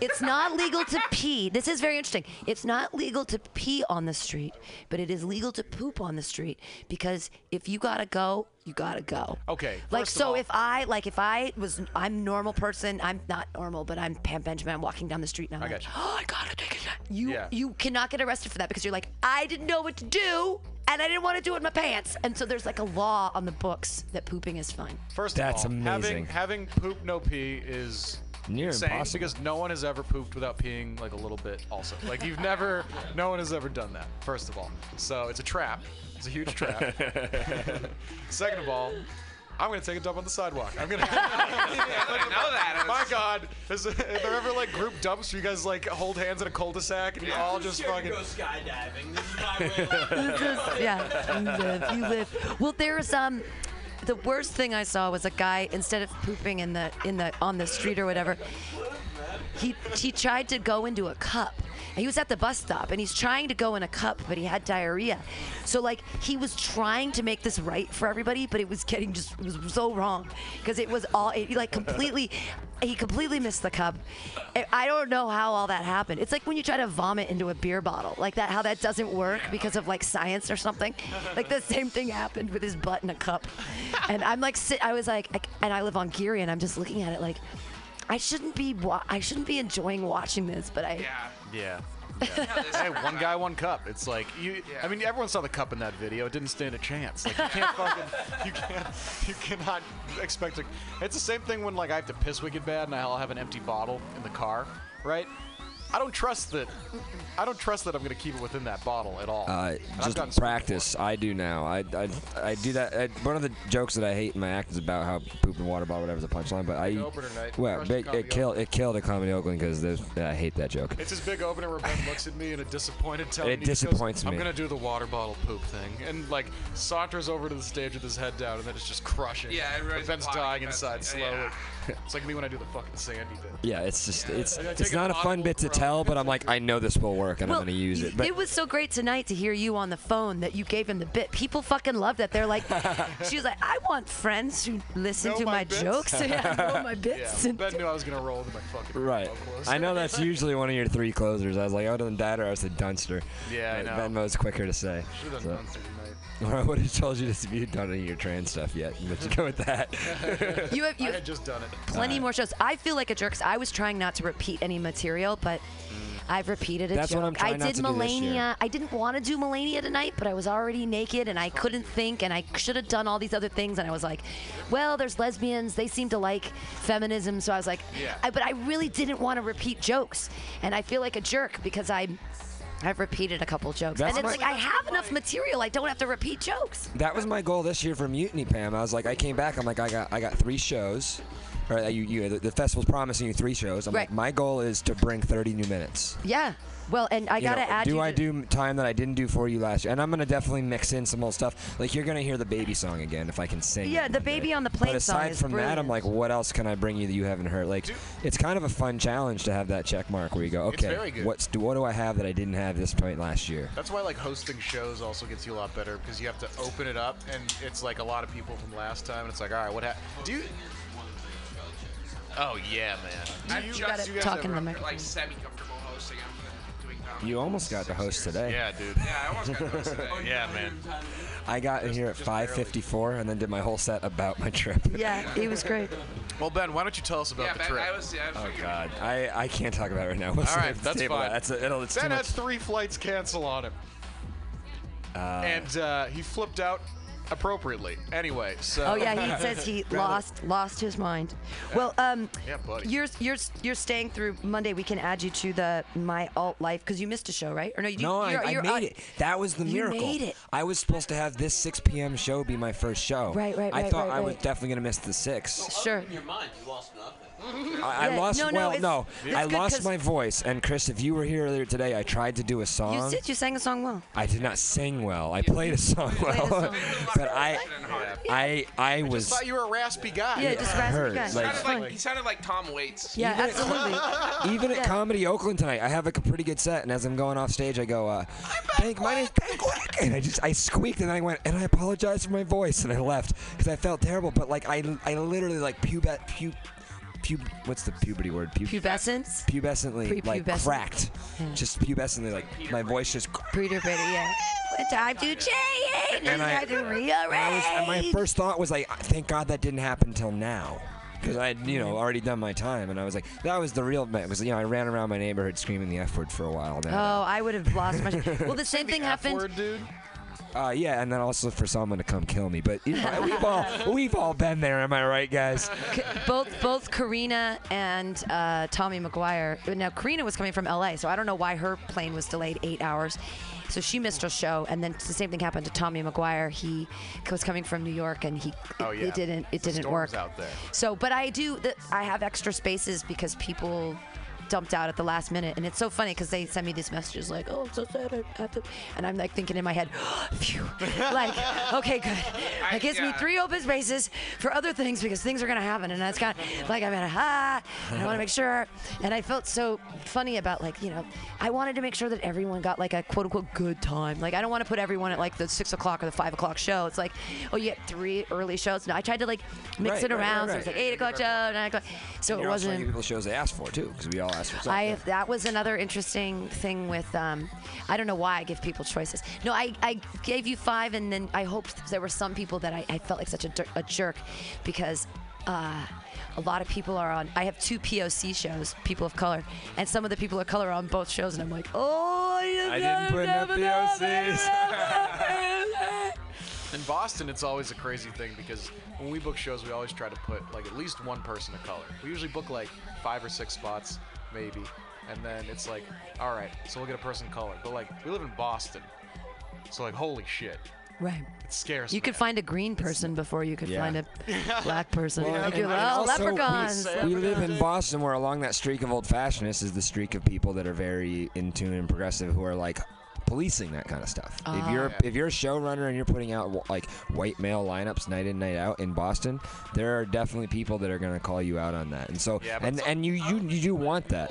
it's not legal to pee. This is very interesting. It's not legal to pee on the street, but it is legal to poop on the street because if you got to go, you got to go. Okay, Like so all- if I like if I was I'm normal person, I'm not normal, but I'm Pam Benjamin, I'm walking down the street and I'm I like, got you. "Oh, I got to take a shit." You Yeah. you cannot get arrested for that because you're like, I didn't know what to do. And I didn't want to do it in my pants. And so there's like a law on the books that pooping is fine. First That's of all, amazing. having having poop no pee is Near insane impossible. because no one has ever pooped without peeing like a little bit. Also, like you've never, <laughs> no one has ever done that. First of all, so it's a trap. It's a huge trap. <laughs> <laughs> Second of all. I'm gonna take a dump on the sidewalk. I'm gonna. <laughs> <laughs> I didn't know that. My God, is, is there ever like group dumps where you guys like hold hands in a cul-de-sac and you all just fucking? Go skydiving. This is my way. This is- yeah, you live, you live. Well, there's um, the worst thing I saw was a guy instead of pooping in the in the on the street or whatever, he he tried to go into a cup. He was at the bus stop and he's trying to go in a cup, but he had diarrhea. So like he was trying to make this right for everybody, but it was getting just was so wrong because it was all it, like completely. He completely missed the cup. I- I don't know how all that happened. It's like when you try to vomit into a beer bottle, like that. How that doesn't work because of like science or something. Like the same thing happened with his butt in a cup. And I'm like, sit. I was like, I, and I live on Geary, and I'm just looking at it like, I shouldn't be. Wa- I shouldn't be enjoying watching this, but I. Yeah. Yeah. <laughs> hey, one guy, one cup. It's like you. I mean, everyone saw the cup in that video. It didn't stand a chance. Like you can't fucking, you can't, you cannot expect to. It's the same thing when like I have to piss wicked bad and I'll have an empty bottle in the car, right? I don't trust that. I don't trust that I'm gonna keep it within that bottle at all. Uh, And I've gotten just practice. I do now. I, I, I do that. I, one of the jokes that I hate in my act is about how poop and water bottle, whatever, is a punchline. But I, opener night. well, big, it killed it killed a comedy Oakland because I hate that joke. It's his big opener where Ben looks at me in a disappointed tone. It and he just disappoints goes, me. I'm gonna do the water bottle poop thing, and like saunters over to the stage with his head down, and then it's just crushing. Yeah, everybody's Ben's dying inside slowly. yeah. <laughs> it's like me when I do the fucking Sandy bit. Yeah, it's just it's it's not a fun bit to throw. Tell, but I'm like I know this will work and Well, I'm gonna use it. But it was so great tonight to hear you on the phone that you gave him the bit. People fucking love that. They're like, <laughs> she was like, I want friends who listen Know to my my, bits? jokes. <laughs> yeah, know my <laughs> bits. Yeah, Ben knew I was gonna roll with my fucking Right. vocals. I know that's usually one of your three closers. I was like, other than that, or I said Dunster. Yeah, I But know. Venmo's quicker to say. Should've So- done Dunster tonight. Or have told you this if you'd done any of your trans stuff yet. But you go with that. <laughs> You have you I had just done it. plenty more shows. I feel like a jerk 'cause I was trying not to repeat any material, but mm. I've repeated a That's joke. what I'm trying I not did to do this Melania. year. I didn't want to do Melania tonight, but I was already naked and I couldn't think, and I should have done all these other things. And I was like, well, there's lesbians. They seem to like feminism, so I was like, Yeah. I, but I really didn't want to repeat jokes, and I feel like a jerk because I. I've repeated a couple jokes, That's and it's my- like I have enough material. I don't have to repeat jokes. That was my goal this year for Mutiny, Pam. I was like, I came back. I'm like, I got, I got three shows. Or you, you, the, the festival's promising you three shows. I'm Right. like, my goal is to bring 30 new minutes. Yeah. Well, and I You gotta know, add. do you I to- do time that I didn't do for you last year? And I'm gonna definitely mix in some old stuff. Like you're gonna hear the baby song again if I can sing. Yeah, it the one day. baby on the plane song aside is from that, I'm like, what else can I bring you that you haven't heard? Like, it's kind of a fun challenge to have that check mark where you go, It's okay, very good. what's do what do I have that I didn't have this point last year? That's why like hosting shows also gets you a lot better because you have to open it up and it's like a lot of people from last time and it's like all right what happened? Do you? Oh yeah, man. Do you, just do you guys talk in ever- the microphone. like semi-comfortable hosting. I'm doing comedy. You almost got the host today. Yeah, dude. Yeah, I almost got to host today. <laughs> Yeah, man. I got in here at 5:54 and then did my whole set about my trip. <laughs> Yeah, he was great. Well, Ben, why don't you tell us about Yeah, the Ben, trip? I was. Yeah, I was Oh God, I, I can't talk about it right now. <laughs> We'll All save right, the that's table fine. that. That's a, it'll, it's ben much. had three flights cancel on him, Uh, and uh, he flipped out appropriately. Anyway, so. Oh yeah, he says he <laughs> lost lost his mind. Well, um, Yeah, buddy. you're you're you're staying through Monday. We can add you to the my alt life because you missed a show, right? Or no, you no, I, you're, I you're made on- it. That was the miracle. You miracle. made it. I was supposed to have this 6 p.m. show be my first show. Right, right, right. I thought right, I was definitely gonna miss the six. Sure. In your mind, you lost nothing. I, I Yeah, lost. no, no, well, it's- no, it's I good lost 'cause- my voice. And Chris, if you were here earlier today, I tried to do a song. You did. You sang a song well. I did not sing well. I played a song played a well, song. but I, I, I I was. just thought you were a raspy guy. Yeah, just raspy hurt, guy. He like- sounded like, he sounded like Tom Waits. Yeah, absolutely. <laughs> Even at Yeah. Comedy Oakland tonight, I have like a pretty good set, and as I'm going off stage, I go, uh, "Bank, my name's Banquet," and I just I squeaked, and then I went, and I apologized for my voice, and I left because I felt terrible. But like I, I literally like pubet, pu, pub, what's the puberty word? Pub- Pubescence. pubescently like Prepubescent. cracked, Yeah. just pubescently like my voice just. Puberty, yeah. What time to change? And I- time to And, I was, rearrange. and my first thought was like, thank God that didn't happen until now. Because I had, you know, already done my time, and I was like, that was the real. Because you know, I ran around my neighborhood screaming the f word for a while. Now, Oh, I would have lost my. Well, the <laughs> same thing happened. Word, dude. Uh, yeah, and then also for someone to come kill me. But you know, we've all <laughs> we've all been there. Am I right, guys? both both Karina and uh, Tommy McGuire. Now Karina was coming from LA, so I don't know why her plane was delayed eight hours. So she missed her show, and then the same thing happened to Tommy McGuire. He was coming from New York, and he Oh, it, yeah. it didn't it The didn't work out there. So, but I do the, I have extra spaces because people dumped out at the last minute, and it's so funny because they send me these messages like, "Oh, I'm so sad I have to," and I'm like thinking in my head, <gasps> "Phew," <laughs> like, okay, good. That gives me three open spaces for other things because things are gonna happen, and that's kind of like I'm in a ha, and I want to make sure. And I felt so funny about like you know, I wanted to make sure that everyone got like a quote unquote good time. Like I don't want to put everyone at like the six o'clock or the five o'clock show. It's like, oh, you get three early shows. No, I tried to like mix Right, it right, around. right, So it's right. like eight o'clock show, nine o'clock. So it also trying to wasn't. people shows they asked for too, because we all asked for something. I that was another interesting thing with um, I don't know why I give people choices. No, I, I gave you five, and then I hoped there were some people that I, I felt like such a, dir- a jerk because uh, a lot of people are on. I have two POC shows, people of color, and some of the people of color are on both shows, and I'm like, oh, I didn't put enough POCs. In Boston, it's always a crazy thing because when we book shows, we always try to put like at least one person of color. We usually book like five or six spots, maybe, and then it's like, all right, so we'll get a person of color. But like, we live in Boston, so like, holy shit, Right. It's scarce. You me. could find a green person before you could Yeah. find a <laughs> black person. Well, Like, and- oh, and also, leprechauns. We, we live in Boston, where along that streak of old fashionedness is the streak of people that are very in tune and progressive, who are like policing that kind of stuff. Ah. if you're if you're a showrunner and you're putting out like white male lineups night in night out in Boston, there are definitely people that are going to call you out on that. And so Yeah, and some- and you you you do want that.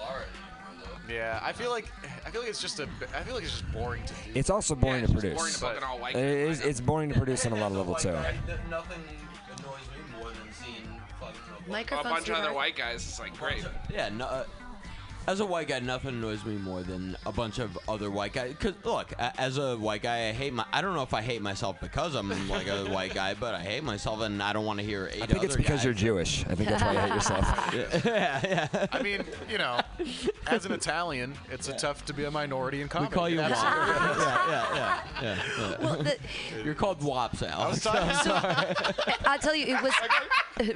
Yeah, I feel like I feel like it's just a. I feel like it's just boring to do. It's also boring Yeah, to it's just produce. boring to book all-white It is, it's boring to produce on a lot of level <laughs> too. Nothing annoys me more than seeing fucking Microphones a bunch of other white guys. It's like great. Yeah, no, uh, as a white guy, nothing annoys me more than a bunch of other white guys. Cause look, as a white guy, I hate my. I don't know if I hate myself because I'm like a white guy, but I hate myself, and I don't want to hear eight I think it's because guys. you're Jewish. I think that's why you hate yourself. yeah, <laughs> yeah. I mean, you know, as an Italian, it's a tough to be a minority in comedy. We call you It WAP. absolutely yeah, is. yeah, yeah, yeah, yeah. Well, the, You're called WAPs, I was Alex. <laughs> talking. <laughs> I'll tell you, it was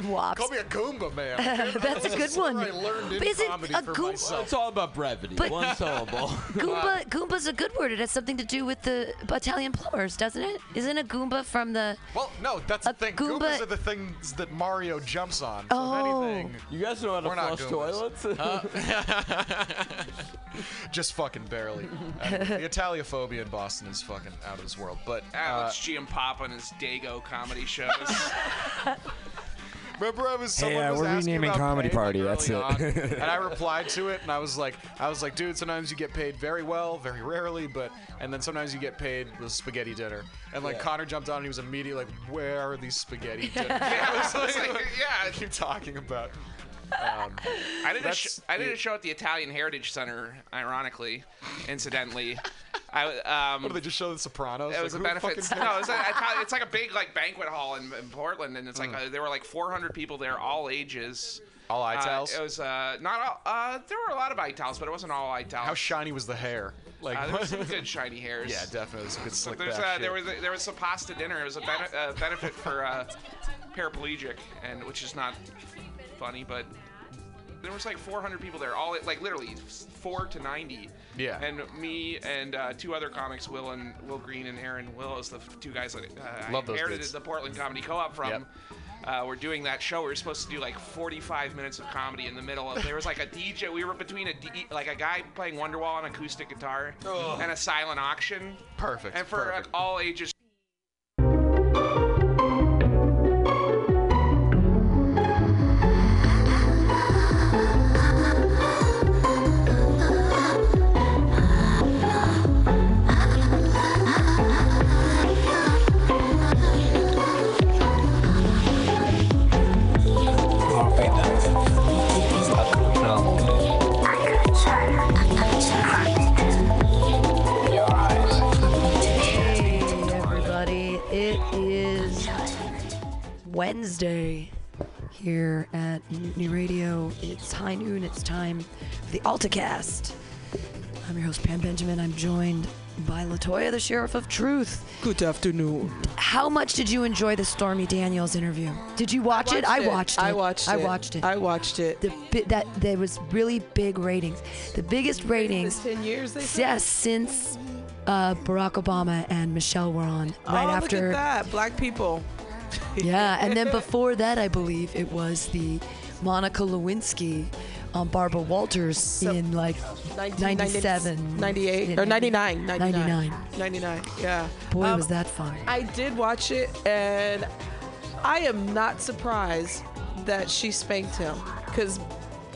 wops. Call me a Goomba man. That's a good one. I learned in But is it comedy a for Goomba- myself. It's all about brevity. But- One syllable. <laughs> Goomba, Goomba's a good word. It has something to do with the Italian plumbers, doesn't it? Isn't a Goomba from the? Well, no, that's the thing. Goomba- Goombas are the things that Mario jumps on. So Oh. anything, You guys know how to flush Goombas. toilets? <laughs> <laughs> just fucking barely. Uh, the Italiophobia in Boston is fucking out of this world. But uh, Alex G and Pop on his Dago comedy shows. Remember, I was Hey, someone uh, was we're asking renaming about Comedy pay, Party, early that's it. on, <laughs> and I replied to it, and I was like, I was like, dude, sometimes you get paid very well, very rarely, but and then sometimes you get paid with spaghetti dinner. And like Yeah. Connor jumped on, and he was immediately like, where are these spaghetti <laughs> dinners? I was like, <laughs> yeah. What are you talking about? Um, I did a sh- I did a show at the Italian Heritage Center. Ironically, incidentally, I um. what do they just show the Sopranos? It was Like, a benefit. <laughs> No, it's, a, it's like a big like banquet hall in, in Portland, and it's like Mm. uh, there were like 400 people there, all ages. All Uh, Itals? it was uh, not all. Uh, there were a lot of Itals, but it wasn't all Itals. How shiny was the hair? Like, uh, there was some good shiny hairs. yeah, definitely good slick back uh, there was there was some pasta dinner. It was a bene- uh, benefit for uh, paraplegic, and which is not funny, but there was like 400 people there, all like literally four to 90. Yeah. And me and uh, two other comics, Will and Will Green and Aaron Will, is the f- two guys that uh, Love I those inherited the Portland Comedy Co-op from. Yep. Uh, we're doing that show. We were supposed to do like 45 minutes of comedy in the middle of. There was like a DJ. We were between a D, like a guy playing Wonderwall on acoustic guitar and a silent auction. Perfect. And for perfect. like, all ages. AltaCast. I'm your host Pam Benjamin. I'm joined by Latoya, the Sheriff of Truth. Good afternoon. How much did you enjoy the Stormy Daniels interview? Did you watch, it? I watched it. I watched it. I watched it. I watched it. The bi- that there was really big ratings. The biggest ratings. Ten years. Yes, since uh, Barack Obama and Michelle were on right oh, after. Look at that. Black people. Yeah, and then <laughs> before that, I believe it was the Monica Lewinsky on Barbara Walters in like 97, 98 or 99. 99. 99. 99. Yeah. Boy, Um, was that fun. I did watch it, and I am not surprised that she spanked him because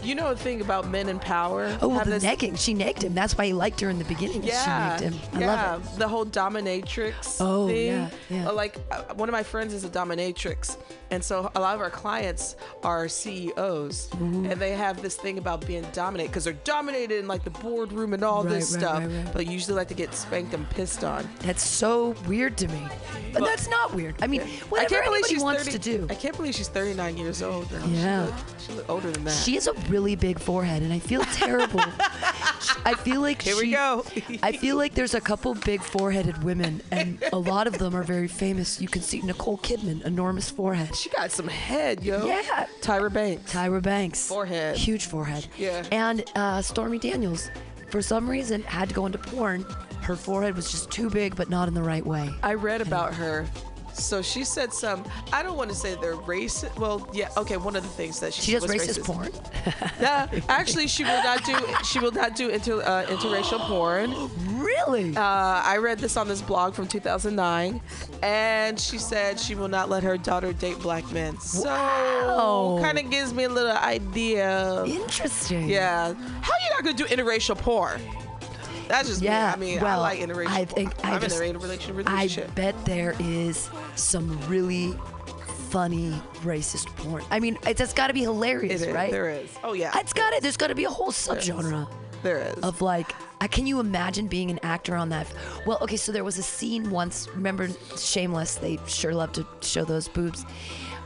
You know the thing about men in power? Oh, well, the this- negging. She negged him. That's why he liked her in the beginning. Yeah, She negged him. I yeah. love it. The whole dominatrix Oh, thing. yeah, yeah. Like uh, one of my friends is a dominatrix, and so a lot of our clients are CEOs, Mm-hmm. and they have this thing about being dominant because they're dominated in like the boardroom and all this Right, right, stuff, right, right. but usually like to get spanked and pissed on. That's so weird to me. But, that's not weird. I mean, I whatever can't believe anybody wants 30 to do. I can't believe she's 39 years old. Now. Yeah. she she older than that. She has a really big forehead, and I feel terrible. <laughs> I feel like Here we go. I feel like there's a couple big foreheaded women, and a lot of them are very famous. You can see Nicole Kidman, enormous forehead. She got some head, yo. Yeah. Tyra Banks. Tyra Banks. Forehead. Huge forehead. Yeah. And uh, Stormy Daniels, for some reason, had to go into porn. Her forehead was just too big, but not in the right way. I read about her. So she said some. I don't want to say they're racist. Well, yeah, okay. One of the things that she, She does was racist racist. porn. <laughs> Yeah, actually, she will not do. She will not do inter, uh, interracial porn. <gasps> Really? Uh, I read this on this blog from 2009, and she said she will not let her daughter date black men. So Wow. kind of gives me a little idea. Interesting. Yeah. How you not gonna do interracial porn? That's just Yeah. me. I mean, well, I like interracial. I think I just, in a relationship. I bet there is some really funny racist porn. I mean, it's, it's got to be hilarious, It is, right? there is. Oh, yeah. It's got to. There's got to be a whole subgenre. There is. Of like, uh, can you imagine being an actor on that? Well, okay, so there was a scene once. Remember, Shameless? They sure love to show those boobs.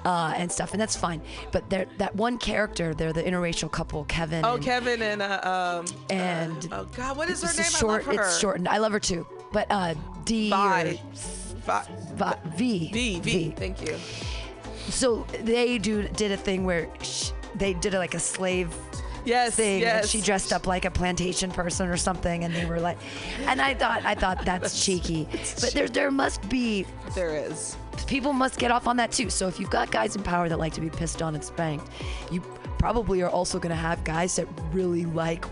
Uh, and stuff, and that's fine. But there, that one character, they're the interracial couple, Kevin. Oh, and, Kevin and uh, um. and Oh God, what is her name? short. I love her. It's shortened. I love her too. But uh, D or Vi. V. V. V. Thank you. So they do did a thing where sh- they did like a slave Yes. thing, yes. she dressed up like a plantation person or something, and they were like, and I thought I thought <laughs> that's cheeky, but there there must be There is. people must get off on that too. So if you've got guys in power that like to be pissed on and spanked, you probably are also going to have guys that really like.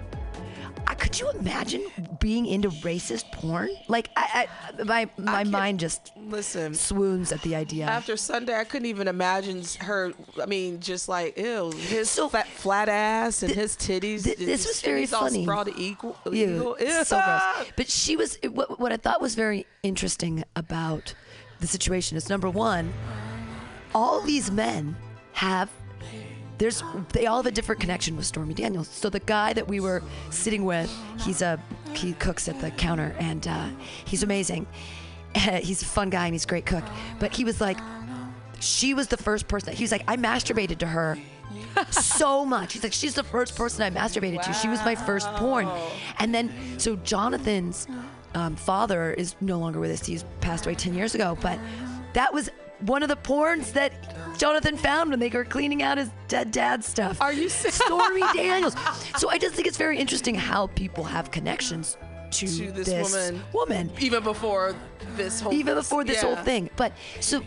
I, could you imagine being into racist porn? Like, I, I my my mind just Listen. swoons at the idea. After Sunday, I couldn't even imagine her. I mean, just like ew, his fat, flat ass and his titties. Th- this his was very titties all funny. sprawled equal. Ew, equal. Ew. so gross. Ah. But she was what, what I thought was very interesting about the situation is number one, all these men have there's they all have a different connection with Stormy Daniels. So the guy that we were sitting with, he's a he cooks at the counter and uh, he's amazing. <laughs> he's a fun guy and he's a great cook. But he was like, she was the first person. He was like, I masturbated to her <laughs> so much. He's like, she's the first person I masturbated to. She was my first porn. And then, so Jonathan's um, father is no longer with us. He's passed away 10 years ago. But that was one of the porns that Jonathan found when they were cleaning out his dead dad's stuff. Are you serious? Stormy <laughs> Daniels. So I just think it's very interesting how people have connections to, To this woman. woman Even before this whole. even before this yeah. whole thing. But so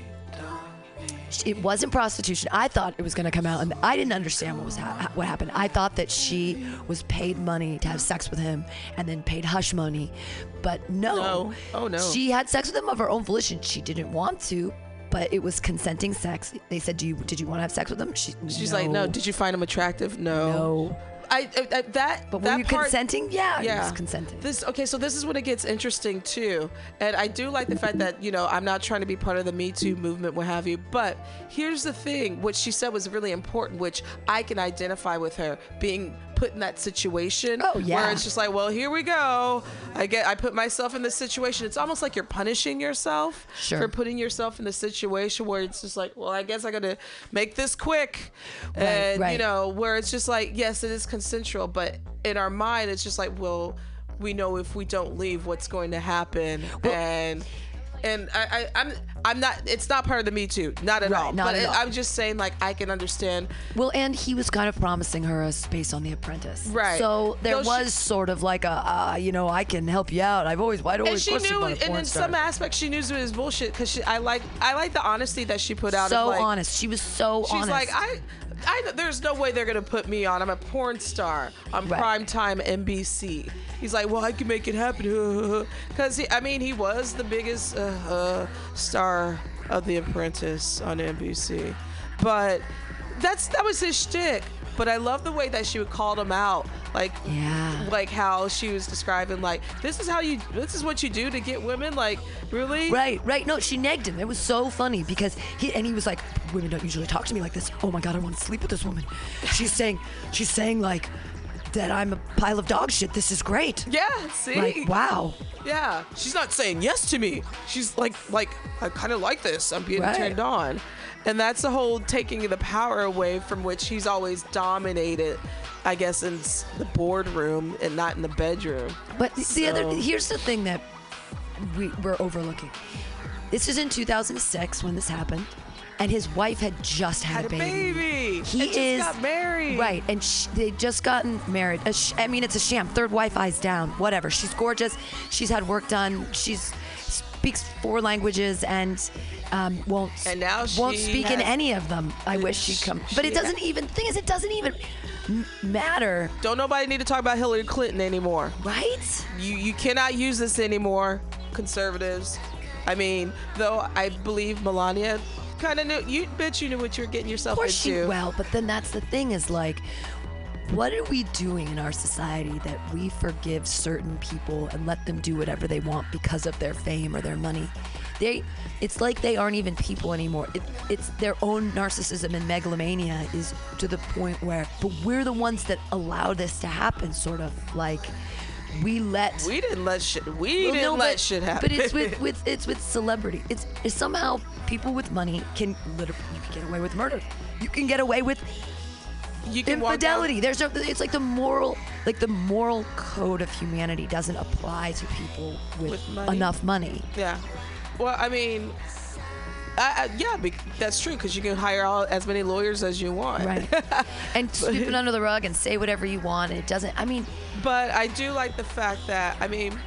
it wasn't prostitution. I thought it was going to come out, and I didn't understand what was ha- what happened. I thought that she was paid money to have sex with him, and then paid hush money. But no, No. Oh, no. she had sex with him of her own volition. She didn't want to. But it was consenting sex. They said, "Do you did you want to have sex with him?" She, She's like, no. Did you find him attractive? No. No. I, I, I that. But were that you part, consenting? Yeah, yeah. was consenting. This okay. So this is when it gets interesting too, and I do like the fact that you know I'm not trying to be part of the Me Too movement, what have you. But here's the thing: what she said was really important, which I can identify with her being put in that situation. Oh, yeah. Where it's just like, well, here we go. I get. I put myself in this situation. It's almost like you're punishing yourself Sure. for putting yourself in the situation where it's just like, well, I guess I got to make this quick, and you know, where it's just like, yes, it is consensual, but in our mind, it's just like, well, we know if we don't leave, what's going to happen, and and I, I I'm I'm not. It's not part of the Me Too, not at Right, all. not but at all. I'm just saying, like, I can understand. Well, and he was kind of promising her a space on The Apprentice. Right. So there Though she- was sort of like a, uh, you know, I can help you out. I've always, why do I'd And always she knew, and in star. some aspects, she knew it was bullshit because I like I like the honesty that she put out. so like, honest. She was so honest. She's honest. like, I, I, there's no way they're gonna put me on. I'm a porn star on Right. primetime NBC. He's like, well, I can make it happen, <laughs> because I mean, he was the biggest uh, uh, star of The Apprentice on NBC, but that's that was his shtick. But I love the way that she would call him out, like Yeah. like how she was describing, like this is how you, this is what you do to get women. Like really, Right, right. No, she negged him. It was so funny because he and he was like, "Women don't usually talk to me like this." Oh my god, I want to sleep with this woman. She's saying, she's saying like that I'm a pile of dog shit. This is great. Yeah, see? Like, wow. Yeah, she's not saying yes to me. She's like, like I kind of like this. I'm being Right. turned on, and that's the whole taking the power away from which he's always dominated. I guess in the boardroom and not in the bedroom. But the- the other here's the thing that we, we're overlooking. This is in 2006 when this happened, and his wife had just had, Had a baby. He And just is got married. right, and sh- they just gotten married. A sh- I mean, it's a sham. Third wife eyes down. Whatever. She's gorgeous. She's had work done. She's speaks four languages and um, won't And now won't speak in any of them. I wish she'd come, but it doesn't even. Thing is, it doesn't even matter. Don't nobody need to talk about Hillary Clinton anymore. Right? You you cannot use this anymore, conservatives. I mean, though I believe Melania kind of knew. You bitch, you knew what you were getting yourself Of course into. she well, but then that's the thing is like, what are we doing in our society that we forgive certain people and let them do whatever they want because of their fame or their money? They, it's like they aren't even people anymore. It, it's their own narcissism and megalomania is to the point where, but we're the ones that allow this to happen. Sort of like we let We didn't let shit. We well, didn't no, let but, shit happen. But it's with, with it's with celebrity. It's, it's somehow people with money can literally you can get away with murder. You can get away with infidelity. There's no. It's like the moral, like the moral code of humanity doesn't apply to people with, With money? enough money. Yeah. Well, I mean, I, I, yeah, bec that's true because you can hire all, as many lawyers as you want. Right. <laughs> and sweep it under the rug and say whatever you want. It doesn't. I mean, But I do like the fact that I mean,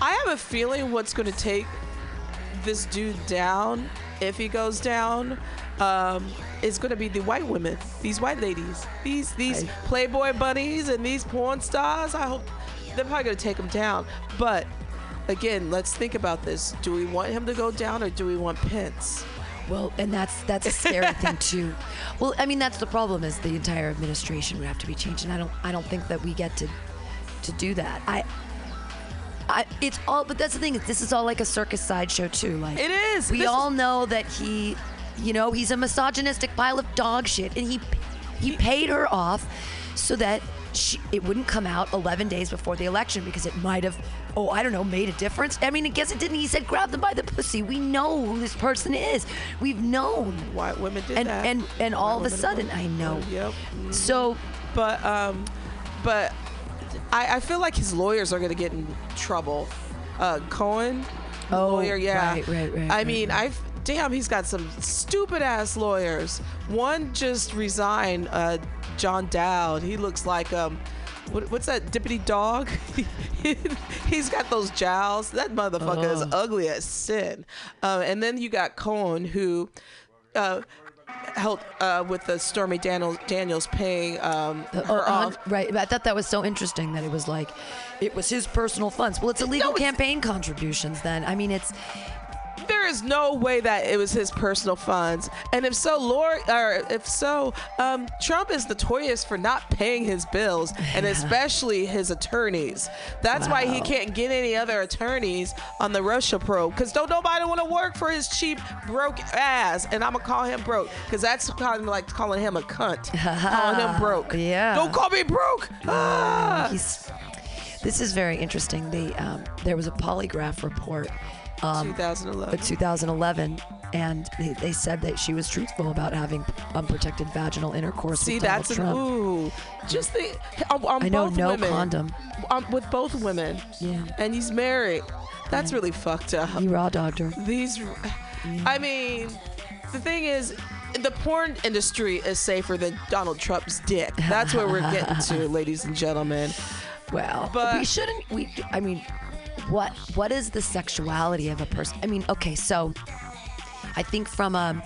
I have a feeling what's going to take this dude down, if he goes down, um, is going to be the white women, these white ladies, these these Playboy bunnies and these porn stars. I hope they're probably going to take him down. But again, let's think about this: Do we want him to go down, or do we want Pence? Well, and that's that's a scary <laughs> thing too. Well, I mean that's the problem is the entire administration would have to be changed, and I don't I don't think that we get to to do that. I. I, it's all, but that's the thing. This is all like a circus sideshow too. Like It is. We This all know that he, you know, he's a misogynistic pile of dog shit, and he he paid her off so that she, it wouldn't come out 11 days before the election because it might have, oh, I don't know, made a difference. I mean, I guess it didn't. He said, grab them by the pussy. We know who this person is. We've known. White women did and, that. And and all of a sudden. I know. Yep. So, but um, but I, I feel like his lawyers are gonna get in trouble. Uh, Cohen, Oh, lawyer, yeah. right, right, right, I right, mean, I've damn, he's got some stupid ass lawyers. One just resigned. Uh, John Dowd. He looks like um. What, what's that Deputy Dawg? <laughs> He's got those jowls. That motherfucker is Ugh. ugly as sin. Uh, and then you got Cohen, who uh, helped uh, with the Stormy Daniels, Daniels paying um, her a off. right. I thought that was so interesting that it was like, it was his personal funds. Well, it's illegal campaign contributions then. I mean, it's. There is no way that it was his personal funds, and if so, Lord, or if so, um, Trump is notorious for not paying his bills, and especially his attorneys. That's why he can't get any other attorneys on the Russia probe, because don't nobody want to work for his cheap broke ass. And I'm gonna call him broke, because that's kind of like calling him a cunt, calling him broke. Yeah. Don't call me broke. Ah. He's. This is very interesting. They um, there was a polygraph report. Um, 2011. uh, 2011, and they, they said that she was truthful about having unprotected vaginal intercourse See, with Donald that's an Trump. ooh. Just the on, on I know, both no women. condom. Um, with both women. Yeah. And he's married. That's really fucked up. He raw dogged her. These, I mean, the thing is, the porn industry is safer than Donald Trump's dick. That's where we're getting to, <laughs> ladies and gentlemen. Well, But- we shouldn't. We. I mean, what what is the sexuality of a person? I mean, okay, so I think from a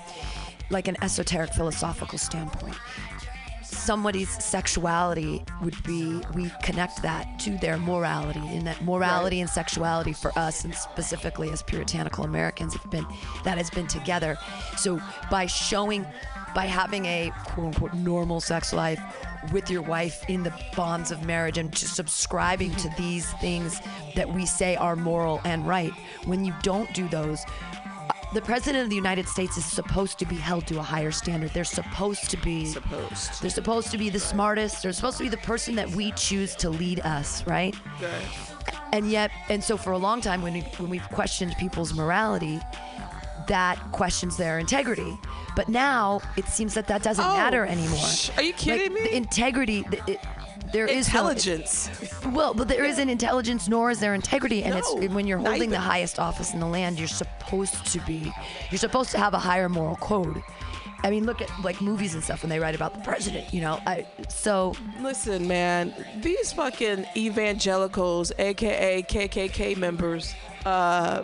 like an esoteric philosophical standpoint, somebody's sexuality would be we connect that to their morality, and that morality and sexuality for us, and specifically as puritanical Americans, have been that has been together. So by showing by having a quote unquote normal sex life with your wife in the bonds of marriage and just subscribing to these things that we say are moral and right. When you don't do those, uh, the president of the United States is supposed to be held to a higher standard. They're supposed to be supposed. They're supposed to be the smartest. They're supposed to be the person that we choose to lead us, right? And yet, and so for a long time, when we when we've questioned people's morality, that questions their integrity. But now it seems that that doesn't Oh, matter anymore. sh- are you kidding Like, The integrity. The, it, there is no- Intelligence. well, but there not intelligence, nor is there integrity, and No, it's when you're holding the highest office in the land, you're supposed to be, you're supposed to have a higher moral code. I mean, look at like movies and stuff when they write about the president. You know, I so Listen, man, these fucking evangelicals, aka KKK members, uh,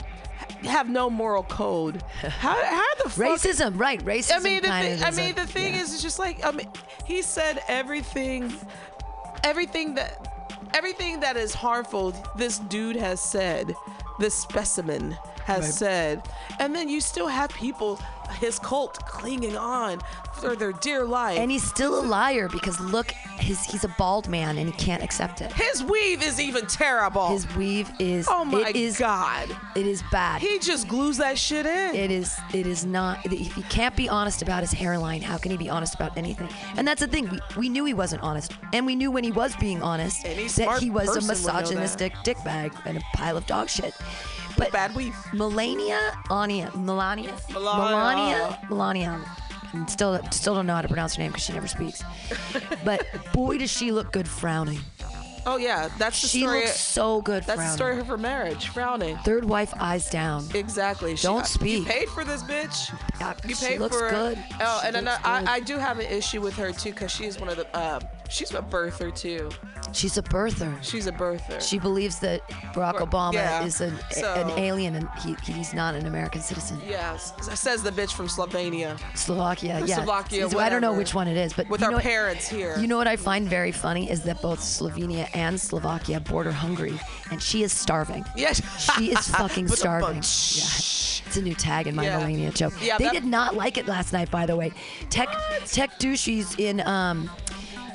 have no moral code. How, how the fuck? racism, right? Racism. I mean, the kind thing, of I is mean, a- the thing yeah. is, it's just like I mean, he said everything, everything that, everything that is harmful. This dude has said. This specimen has Right. said, and then you still have people, his cult, clinging on for their dear life. and he's still a liar because look, his he's a bald man and he can't accept it. His weave is even terrible. His weave is. Oh my it is, god. It is bad. He just glues that shit in. It is. It is not. If he can't be honest about his hairline, how can he be honest about anything? And that's the thing. We, we knew he wasn't honest, and we knew when he was being honest that he was a person would know misogynistic dickbag and a pile of dog shit. But bad weave. Melania, Ania, Melania, Melania. Melania, Melania. And still, still don't know how to pronounce her name because she never speaks. but <laughs> boy, does she look good frowning. Oh yeah, that's the story. She story. looks so good That's frowning. the story of her marriage, frowning. Third wife, eyes down. Exactly. She- Don't speak. You paid for this bitch. You paid she paid looks for good. Oh, She and looks I, good. I do have an issue with her too because she is one of the. Um, she's a birther too. She's a birther. She's a birther. She believes that Barack Obama Yeah, is an, so- an alien and he, he's not an American citizen. Yes, says the bitch from Slovenia. Slovakia, yeah. Slovakia, So I don't know which one it is, but With you our what- parents here. You know what I find very funny is that both Slovenia and Slovakia border Hungary, and she is starving. Yes. she is <laughs> fucking starving. Yeah. It's a new tag in my Yeah. Melania joke. Yeah, they that- did not like it last night, by the way. Tech Tech douches in um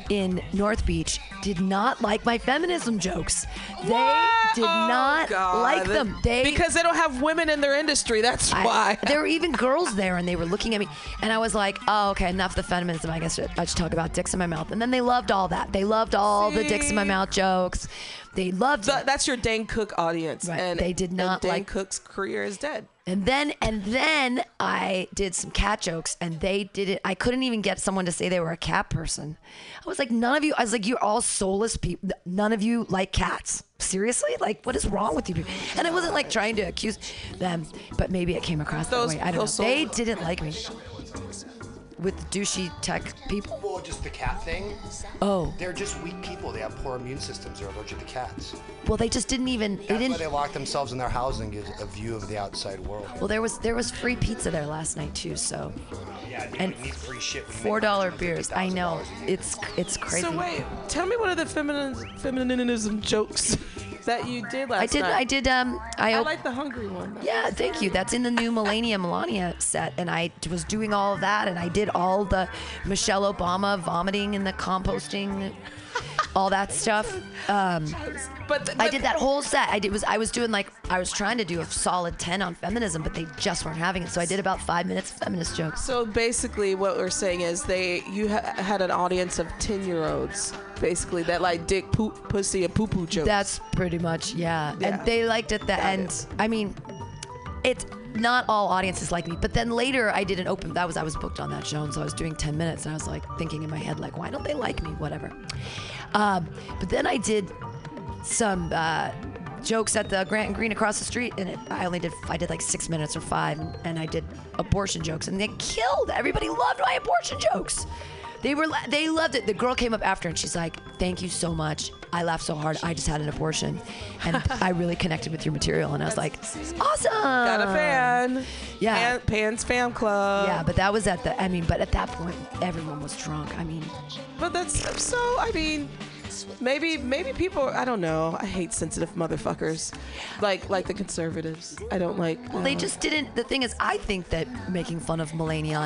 in North Beach did not like my feminism jokes. They did not Oh, God. like them. They because they don't have women in their industry. That's I- why. there were even girls there, and they were looking at me, and I was like, "Oh, okay, enough of the feminism. I guess I should talk about dicks in my mouth." And then they loved all that. They loved all the dicks in my mouth jokes. They loved. Th- that's your Dane Cook audience, Right, and they did and not Dane like- Cook's career is dead. And then and then I did some cat jokes and they did it. I couldn't even get someone to say they were a cat person. I was like, none of you. I was like, you're all soulless people. None of you like cats. Seriously? Like, what is wrong with you? people? And I wasn't like trying to accuse them, but maybe it came across Those- that way. I don't know. those They didn't like me with douchey tech people. Well, just the cat thing. Oh, They're just weak people. They have poor immune systems. They're allergic to cats. well, they just didn't even. They That's didn't. why they lock themselves in their house and get a view of the outside world. Well, there was there was free pizza there last night too. So Yeah, you and need free shit. when four dollar beers. I know it's it's crazy. So wait, tell me one of the feminine feminism jokes <laughs> that you did last I did. night. I did. Um, I, I like the hungry one. Yeah, thank you. That's in the new Melania Melania set, and I was doing all of that, and I did all the Michelle Obama vomiting and the composting, all that stuff. Um, But, I did that whole set. I did was I was doing like I was trying to do a solid ten on feminism, but they just weren't having it. So I did about five minutes of feminist jokes. So basically, what we're saying is they you ha- had an audience of ten year olds, basically that like dick, poop, pussy, and poo poo jokes. That's pretty much yeah. Yeah. And they liked it. the end. I mean, it's not all audiences like me. But then later I did an open. That was I was booked on that show, and so I was doing ten minutes, and I was like thinking in my head like, why don't they like me? Whatever. Um, but then I did some. Uh, jokes at the Grant and Green across the street and it, I only did I did like 6 minutes or 5 and, and I did abortion jokes and they killed everybody loved my abortion jokes they were they loved it. The girl came up after and she's like thank you so much. I laughed so hard. I just had an abortion. And <laughs> I really connected with your material and I was like awesome. Got a fan. yeah. Pan, Pan's Fam Club. yeah but that was at the I mean but at that point everyone was drunk. I mean But that's so. I mean, maybe maybe people. I don't know. I hate sensitive motherfuckers, like like the conservatives. I don't like. Well, they just didn't. The thing is, I think that making fun of Melania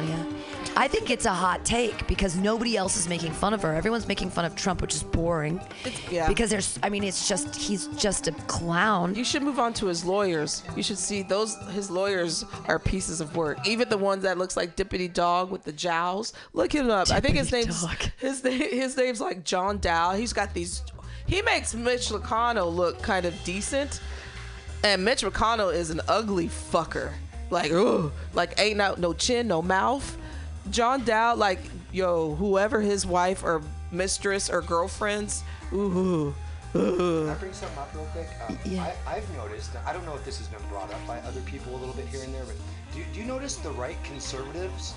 I think it's a hot take because nobody else is making fun of her. Everyone's making fun of Trump, which is boring. yeah. Because there's, I mean, it's just he's just a clown. You should move on to his lawyers. You should see those. His lawyers are pieces of work. Even the one that looks like Deputy Dawg with the jowls. Look him up. I think his name's Dog. his name. His name's like John Dowd. He's got these. He makes Mitch McConnell look kind of decent, and Mitch McConnell is an ugly fucker. Like, ugh, like ain't no no chin, no mouth. John Dowd, like yo, whoever his wife or mistress or girlfriends, ooh. Can I bring something up real quick? Um, Yeah. I, I've noticed, I don't know if this has been brought up by other people a little bit here and there, but do, do you notice the right conservatives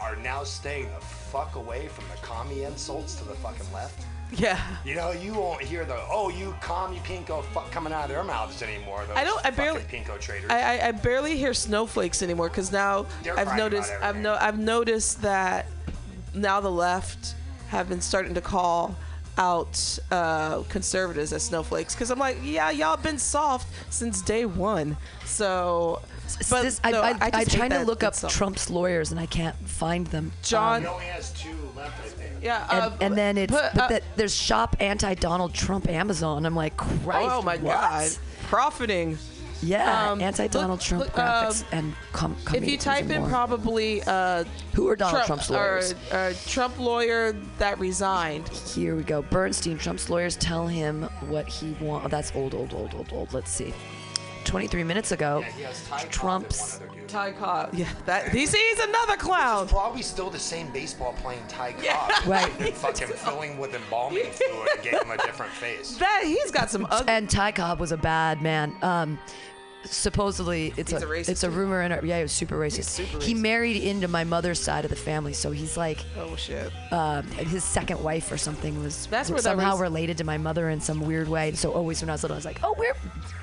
are now staying the fuck away from the commie insults to the fucking left? <laughs> Yeah. You know, you won't hear the, oh, you commie pinko fuck coming out of their mouths anymore. Those I don't- I barely- pinko traders. I, I, I barely hear snowflakes anymore because now They're I've noticed I've no I've noticed that now the left have been starting to call out uh, conservatives as snowflakes because I'm like yeah y'all been soft since day one so but This- I, no, I, I, just I'm trying to look up insult. Trump's lawyers and I can't find them. John- Um, He only has two left, I think. Yeah and, uh, and then it's put, but uh, that, there's shop anti Donald Trump Amazon. I'm like, Christ, oh my what? god profiting Yeah, Um, anti Donald Trump look, graphics um, and com- if you type in more. probably uh, Who are Donald Trump, Trump's lawyers? Or, uh, Trump lawyer that resigned. Here we go. Bernstein, Trump's lawyers tell him what he wants. Oh, that's old, old, old, old, old. Let's see. 23 minutes ago, Trump's. Ty Cobb. Yeah, that he's, he's another clown. Probably still the same baseball playing Ty Cobb. Yeah. <laughs> Right. And fucking filling with embalming fluid and gave him a different face. That he's got some ugly. And Ty Cobb was a bad man. Um, supposedly, it's He's a, a racist, it's a rumor. In our, yeah, he was super racist. super He married into my mother's side of the family, so he's like. Oh shit. um, his second wife or something was That's where somehow race- related to my mother in some weird way. So always when I was little, I was like, "Oh, we're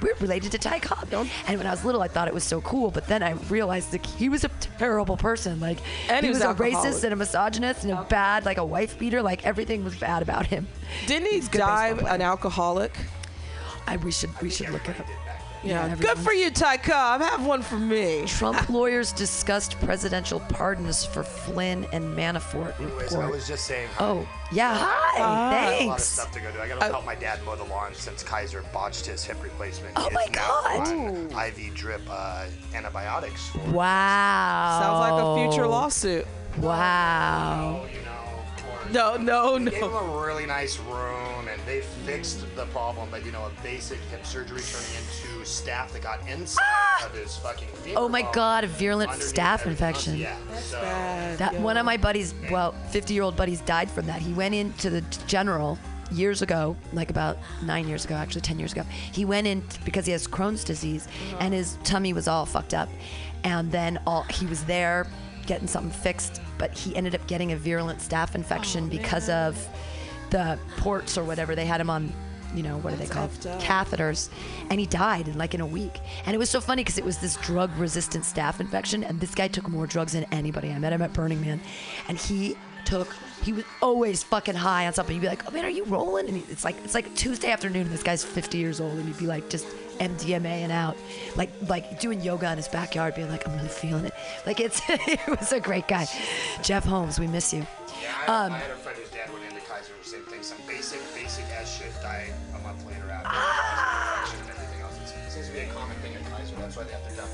we're related to Ty Cobb." And when I was little, I thought it was so cool. But then I realized that he was a terrible person. Like And he he was, was a racist and a misogynist and a bad, like a wife beater. Like everything was bad about him. Didn't he good die an alcoholic? I we should we should look it up. Yeah. Good for you, Ty Cobb. Have one for me. Trump <laughs> lawyers discussed presidential pardons for Flynn and Manafort Anyways, I was just saying. Oh, yeah. Hi. I got a lot of stuff to go do. I gotta help my dad mow the lawn since Kaiser botched his hip replacement. Oh my God. IV drip uh, antibiotics. For Wow. Sounds like a future lawsuit. Wow. you know, or No, no, They gave him a really nice room, and they fixed the problem. But you know, a basic hip surgery turning into staph that got inside ah! of his fucking. Femur Oh my God, a virulent underneath staph infection. Yeah. so That one of my buddies, well, 50 year old buddies died from that. He went into the general years ago, like about nine years ago, actually 10 years ago. He went in t- because he has Crohn's disease and his tummy was all fucked up. And then all he was there getting something fixed, but he ended up getting a virulent staph infection because of the ports or whatever. They had him on, you know, what are they called? Catheters. And he died in like in a week. And it was so funny because it was this drug resistant staph infection. And this guy took more drugs than anybody. I met him at Burning Man. And he took he was always fucking high on something. You'd be like, "Oh man, are you rolling?" And he- it's like it's like Tuesday afternoon. This guy's 50 years old, and he'd be like just MDMA and out, like like doing yoga in his backyard, being like, "I'm really feeling it." Like it's <laughs> it was a great guy, Jeff Holmes. We miss you. Yeah, I, Um, I had a friend whose dad went into Kaiser, same thing, some basic, basic ass shit, died a month later after Ah! and everything else. It seems to be a common thing at Kaiser. That's why they have to dump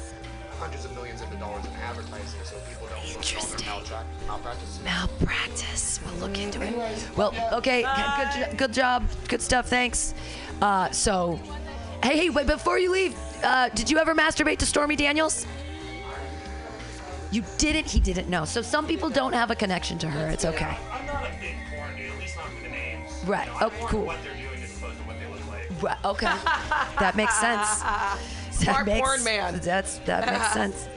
hundreds of millions of dollars in advertising so people don't look at all their maltra- malpractice. Malpractice. We'll look into it. Well, okay. Good, good job. Good stuff. Thanks. Uh, so, hey, hey, wait, before you leave, uh, did you ever masturbate to Stormy Daniels? You didn't. He didn't know. So some people don't have a connection to her. It's okay. I'm not a big porn dude, at least not with the names. Right. You know, Oh, cool. What they're doing as opposed to what they look like. Right, okay. that makes sense. <laughs> Smart that makes, porn man. That's that makes <laughs> sense.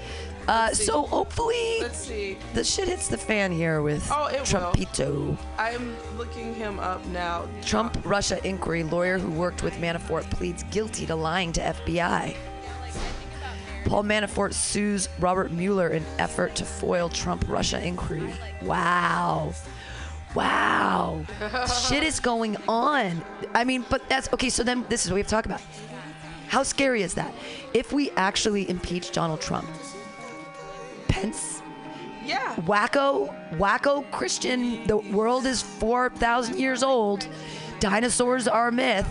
Uh, so hopefully Let's see. the shit hits the fan here with Oh, it will. Trumpito. I'm looking him up now. Trump Russia inquiry lawyer who worked with Manafort pleads guilty to lying to FBI. Paul Manafort sues Robert Mueller in effort to foil Trump Russia inquiry. Wow. Wow. <laughs> Shit is going on. I mean, but that's okay. So then this is what we have to talk about. How scary is that? If we actually impeach Donald Trump, Pence Yeah. Wacko, wacko Christian. The world is 4,000 years old. Dinosaurs are a myth.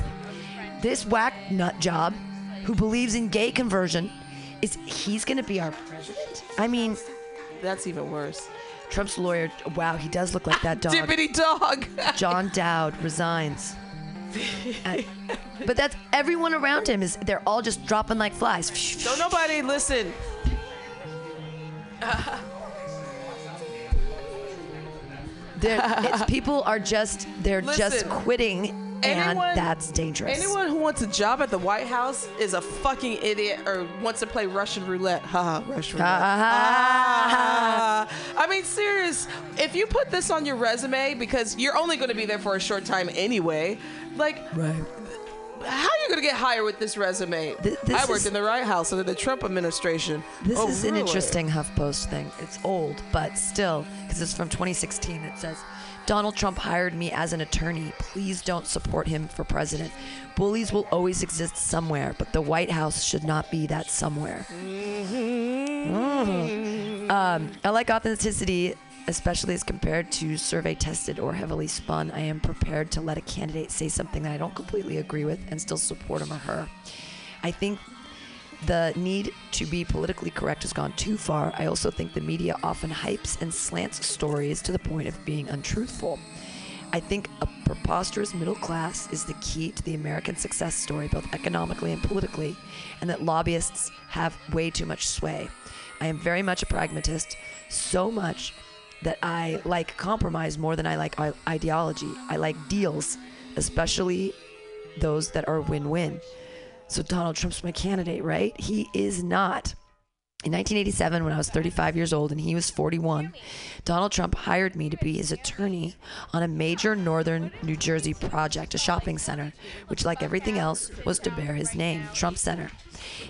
This whack nut job who believes in gay conversion is he's going to be our president? I mean, that's even worse. Trump's lawyer, wow, he does look like that dog. Deputy Dawg. <laughs> John Dowd resigns. Uh, but that's everyone around him is they're all just dropping like flies. Don't nobody listen. It's, people are just they're just Listen, quitting, and anyone- that's dangerous. Anyone who wants a job at the White House is a fucking idiot or wants to play Russian roulette. Haha, Russian roulette. Ah. I mean, serious. If you put this on your resume because you're only going to be there for a short time anyway, like, right. How are you going to get hired with this resume? this I worked is- in the White House under the Trump administration. This Oh, is an interesting HuffPost thing. It's old, but still, because it's from 2016. It says, Donald Trump hired me as an attorney. Please don't support him for president. Bullies will always exist somewhere, but the White House should not be that somewhere. Mhm. Um, I like authenticity, especially as compared to survey tested or heavily spun. I am prepared to let a candidate say something that I don't completely agree with and still support him or her. I think the need to be politically correct has gone too far. I also think the media often hypes and slants stories to the point of being untruthful. I think a preposterous middle class is the key to the American success story, both economically and politically, and that lobbyists have way too much sway. I am very much a pragmatist, so much that I like compromise more than I like ideology. I like deals, especially those that are win win. So Donald Trump's my candidate, right? He is not. In 1987, when I was 35 years old and he was 41, Donald Trump hired me to be his attorney on a major northern New Jersey project, a shopping center, which, like everything else, was to bear his name, Trump Center.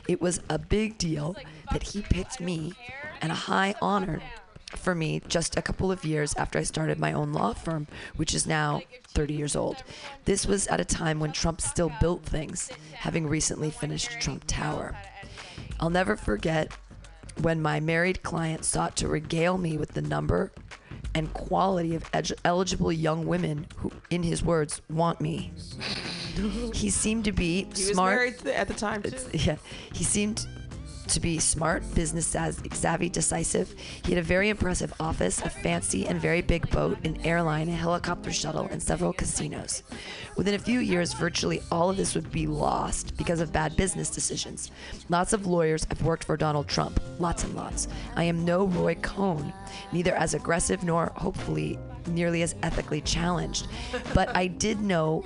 It was a big deal that he picked me and a high honor for me just a couple of years after I started my own law firm, which is now 30 years old. This was at a time when Trump still built things, having recently finished Trump Tower. I'll never forget when my married client sought to regale me with the number and quality of eligible young women who, in his words, want me. <laughs> He seemed to be He was smart. married at the time too. Yeah, he seemed to be smart, business savvy, decisive. He had a very impressive office, a fancy and very big boat, an airline, a helicopter shuttle, and several casinos. Within a few years, virtually all of this would be lost because of bad business decisions. Lots of lawyers have worked for Donald Trump, lots and lots. I am no Roy Cohn, neither as aggressive nor, hopefully, nearly as ethically challenged. But I did know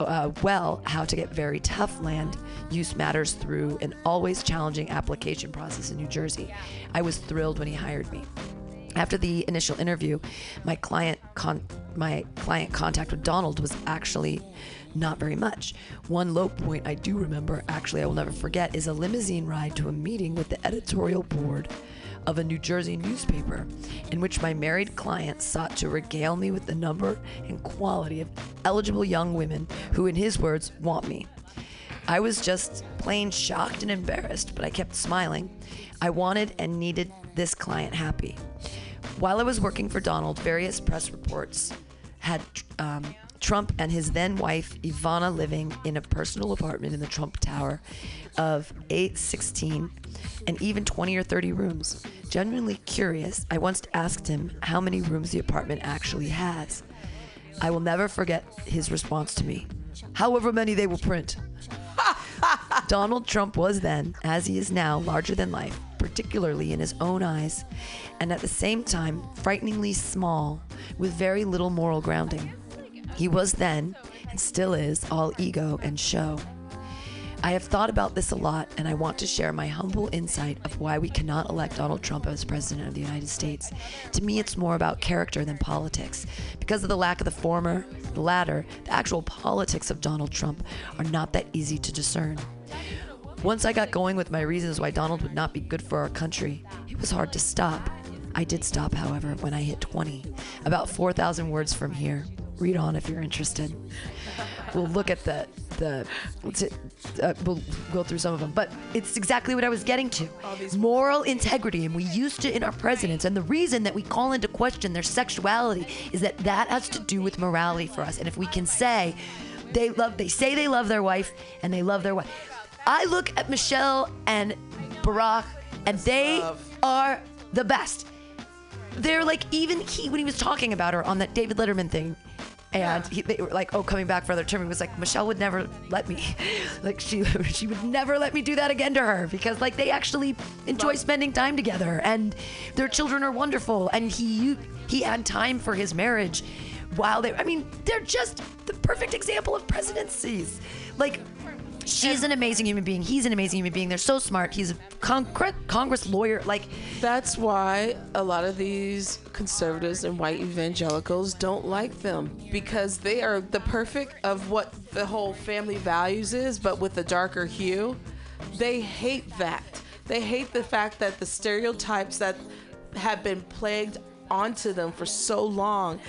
uh, well how to get very tough land use matters through an always challenging application process in New Jersey. I was thrilled when he hired me. After the initial interview, my client con- my client contact with Donald was actually not very much. One low point I do remember, actually I will never forget, is a limousine ride to a meeting with the editorial board of a New Jersey newspaper, in which my married client sought to regale me with the number and quality of eligible young women who, in his words, want me. I was just plain shocked and embarrassed, but I kept smiling. I wanted and needed this client happy. While I was working for Donald, various press reports had um, Trump and his then wife Ivana living in a personal apartment in the Trump Tower of 816 and even 20 or 30 rooms. Genuinely curious, I once asked him how many rooms the apartment actually has. I will never forget his response to me. However many they will print. <laughs> Donald Trump was then, as he is now, larger than life, particularly in his own eyes, and at the same time, frighteningly small, with very little moral grounding. He was then, and still is, all ego and show. I have thought about this a lot, and I want to share my humble insight of why we cannot elect Donald Trump as President of the United States. To me, it's more about character than politics. Because of the lack of the former, the latter, the actual politics of Donald Trump are not that easy to discern. Once I got going with my reasons why Donald would not be good for our country, it was hard to stop. I did stop, however, when I hit 20, about 4,000 words from here. Read on if you're interested. We'll look at the the uh, we'll go through some of them, but it's exactly what I was getting to. Moral integrity, and we used to in our presidents. And the reason that we call into question their sexuality is that that has to do with morality for us. And if we can say they love, they say they love their wife, and they love their wife. I look at Michelle and Barack, and they are the best they're like even he when he was talking about her on that David Letterman thing. And he, they were like, "Oh, coming back for another term." He was like, "Michelle would never let me, <laughs> like she <laughs> she would never let me do that again to her because like they actually enjoy spending time together and their children are wonderful and he he had time for his marriage while they I mean they're just the perfect example of presidencies. Like she's an amazing human being. He's an amazing human being. They're so smart. He's a Congre- Congress lawyer. Like That's why a lot of these conservatives and white evangelicals don't like them because they are the perfect of what the whole family values is, but with a darker hue. They hate that. They hate the fact that the stereotypes that have been plagued onto them for so long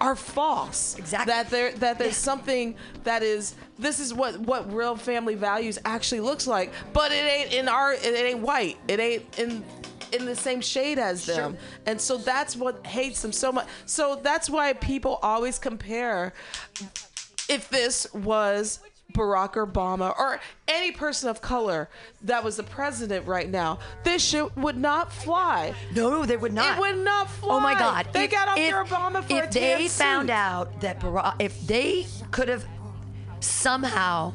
are false. Exactly. That there that there's something that is this is what what real family values actually looks like, but it ain't in our it ain't white. It ain't in in the same shade as them. And so that's what hates them so much. So that's why people always compare if this was Barack Obama or any person of color that was the president right now, this shit would not fly. No, they would not. It would not fly. Oh my God! They If- got off if- their Obama for a If they found suit. out that Barack, if they could have somehow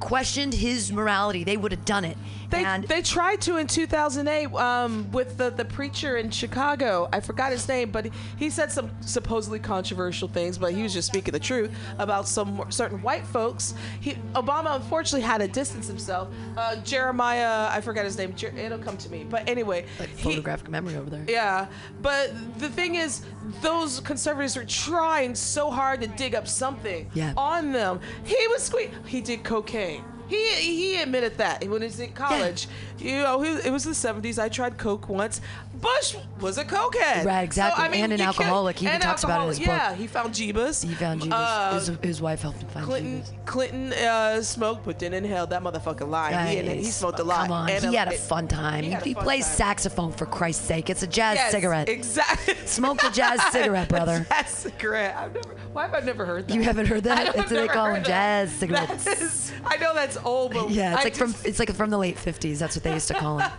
questioned his morality, they would have done it. They, and they tried to in 2008 um, with the, the preacher in Chicago. I forgot his name, but he said some supposedly controversial things, but he was just speaking the truth about some certain white folks. He, Obama unfortunately had to distance himself. Uh, Jeremiah, I forgot his name. Jer- it'll come to me. But anyway, like he- photographic memory over there. yeah, but the thing is, those conservatives are trying so hard to dig up something Yeah. on them. He was squeak. He did cocaine. He he admitted that when he was in college. <laughs> You know, he, it was the '70s. I tried coke once. Bush was a cokehead. Right, exactly. So, I mean, and an alcoholic. He even talks about it in his book. Yeah, he found Jeebus. He found Jesus. Uh, his, his wife helped him find Clinton Jesus. Clinton uh, smoked, but didn't inhale that motherfucking line. He, he smoked a lot. Come on, And he had a fun time. he He, plays time. saxophone for Christ's sake. It's a jazz Yes, cigarette. Exactly. <laughs> Smoke a jazz <laughs> cigarette, brother. Jazz cigarette. I've never. Why have I never heard that? You haven't heard that? <laughs> That's what they call them, jazz cigarettes. Is- I know that's old, but Yeah, it's I like from it's like from the late '50s. That's what they used to call him.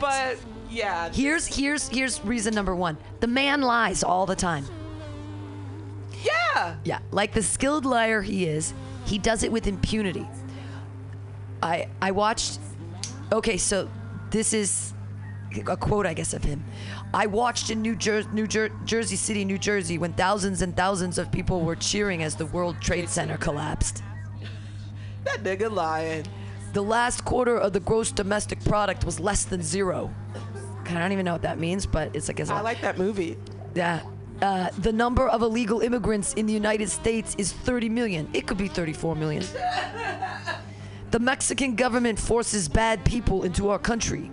But yeah. Here's here's here's reason number one. The man lies all the time. Yeah. Yeah, like the skilled liar he is, he does it with impunity. I I watched. Okay, so this is a quote, I guess, of him. I watched in New, Jer- New Jer- Jersey City, New Jersey, when thousands and thousands of people were cheering as the World Trade Center collapsed. <laughs> That nigga lying. The last quarter of the gross domestic product was less than zero. I don't even know what that means, but it's like it's I like that movie. yeah. Uh, the number of illegal immigrants in the United States is 30 million. It could be 34 million. <laughs> The Mexican government forces bad people into our country.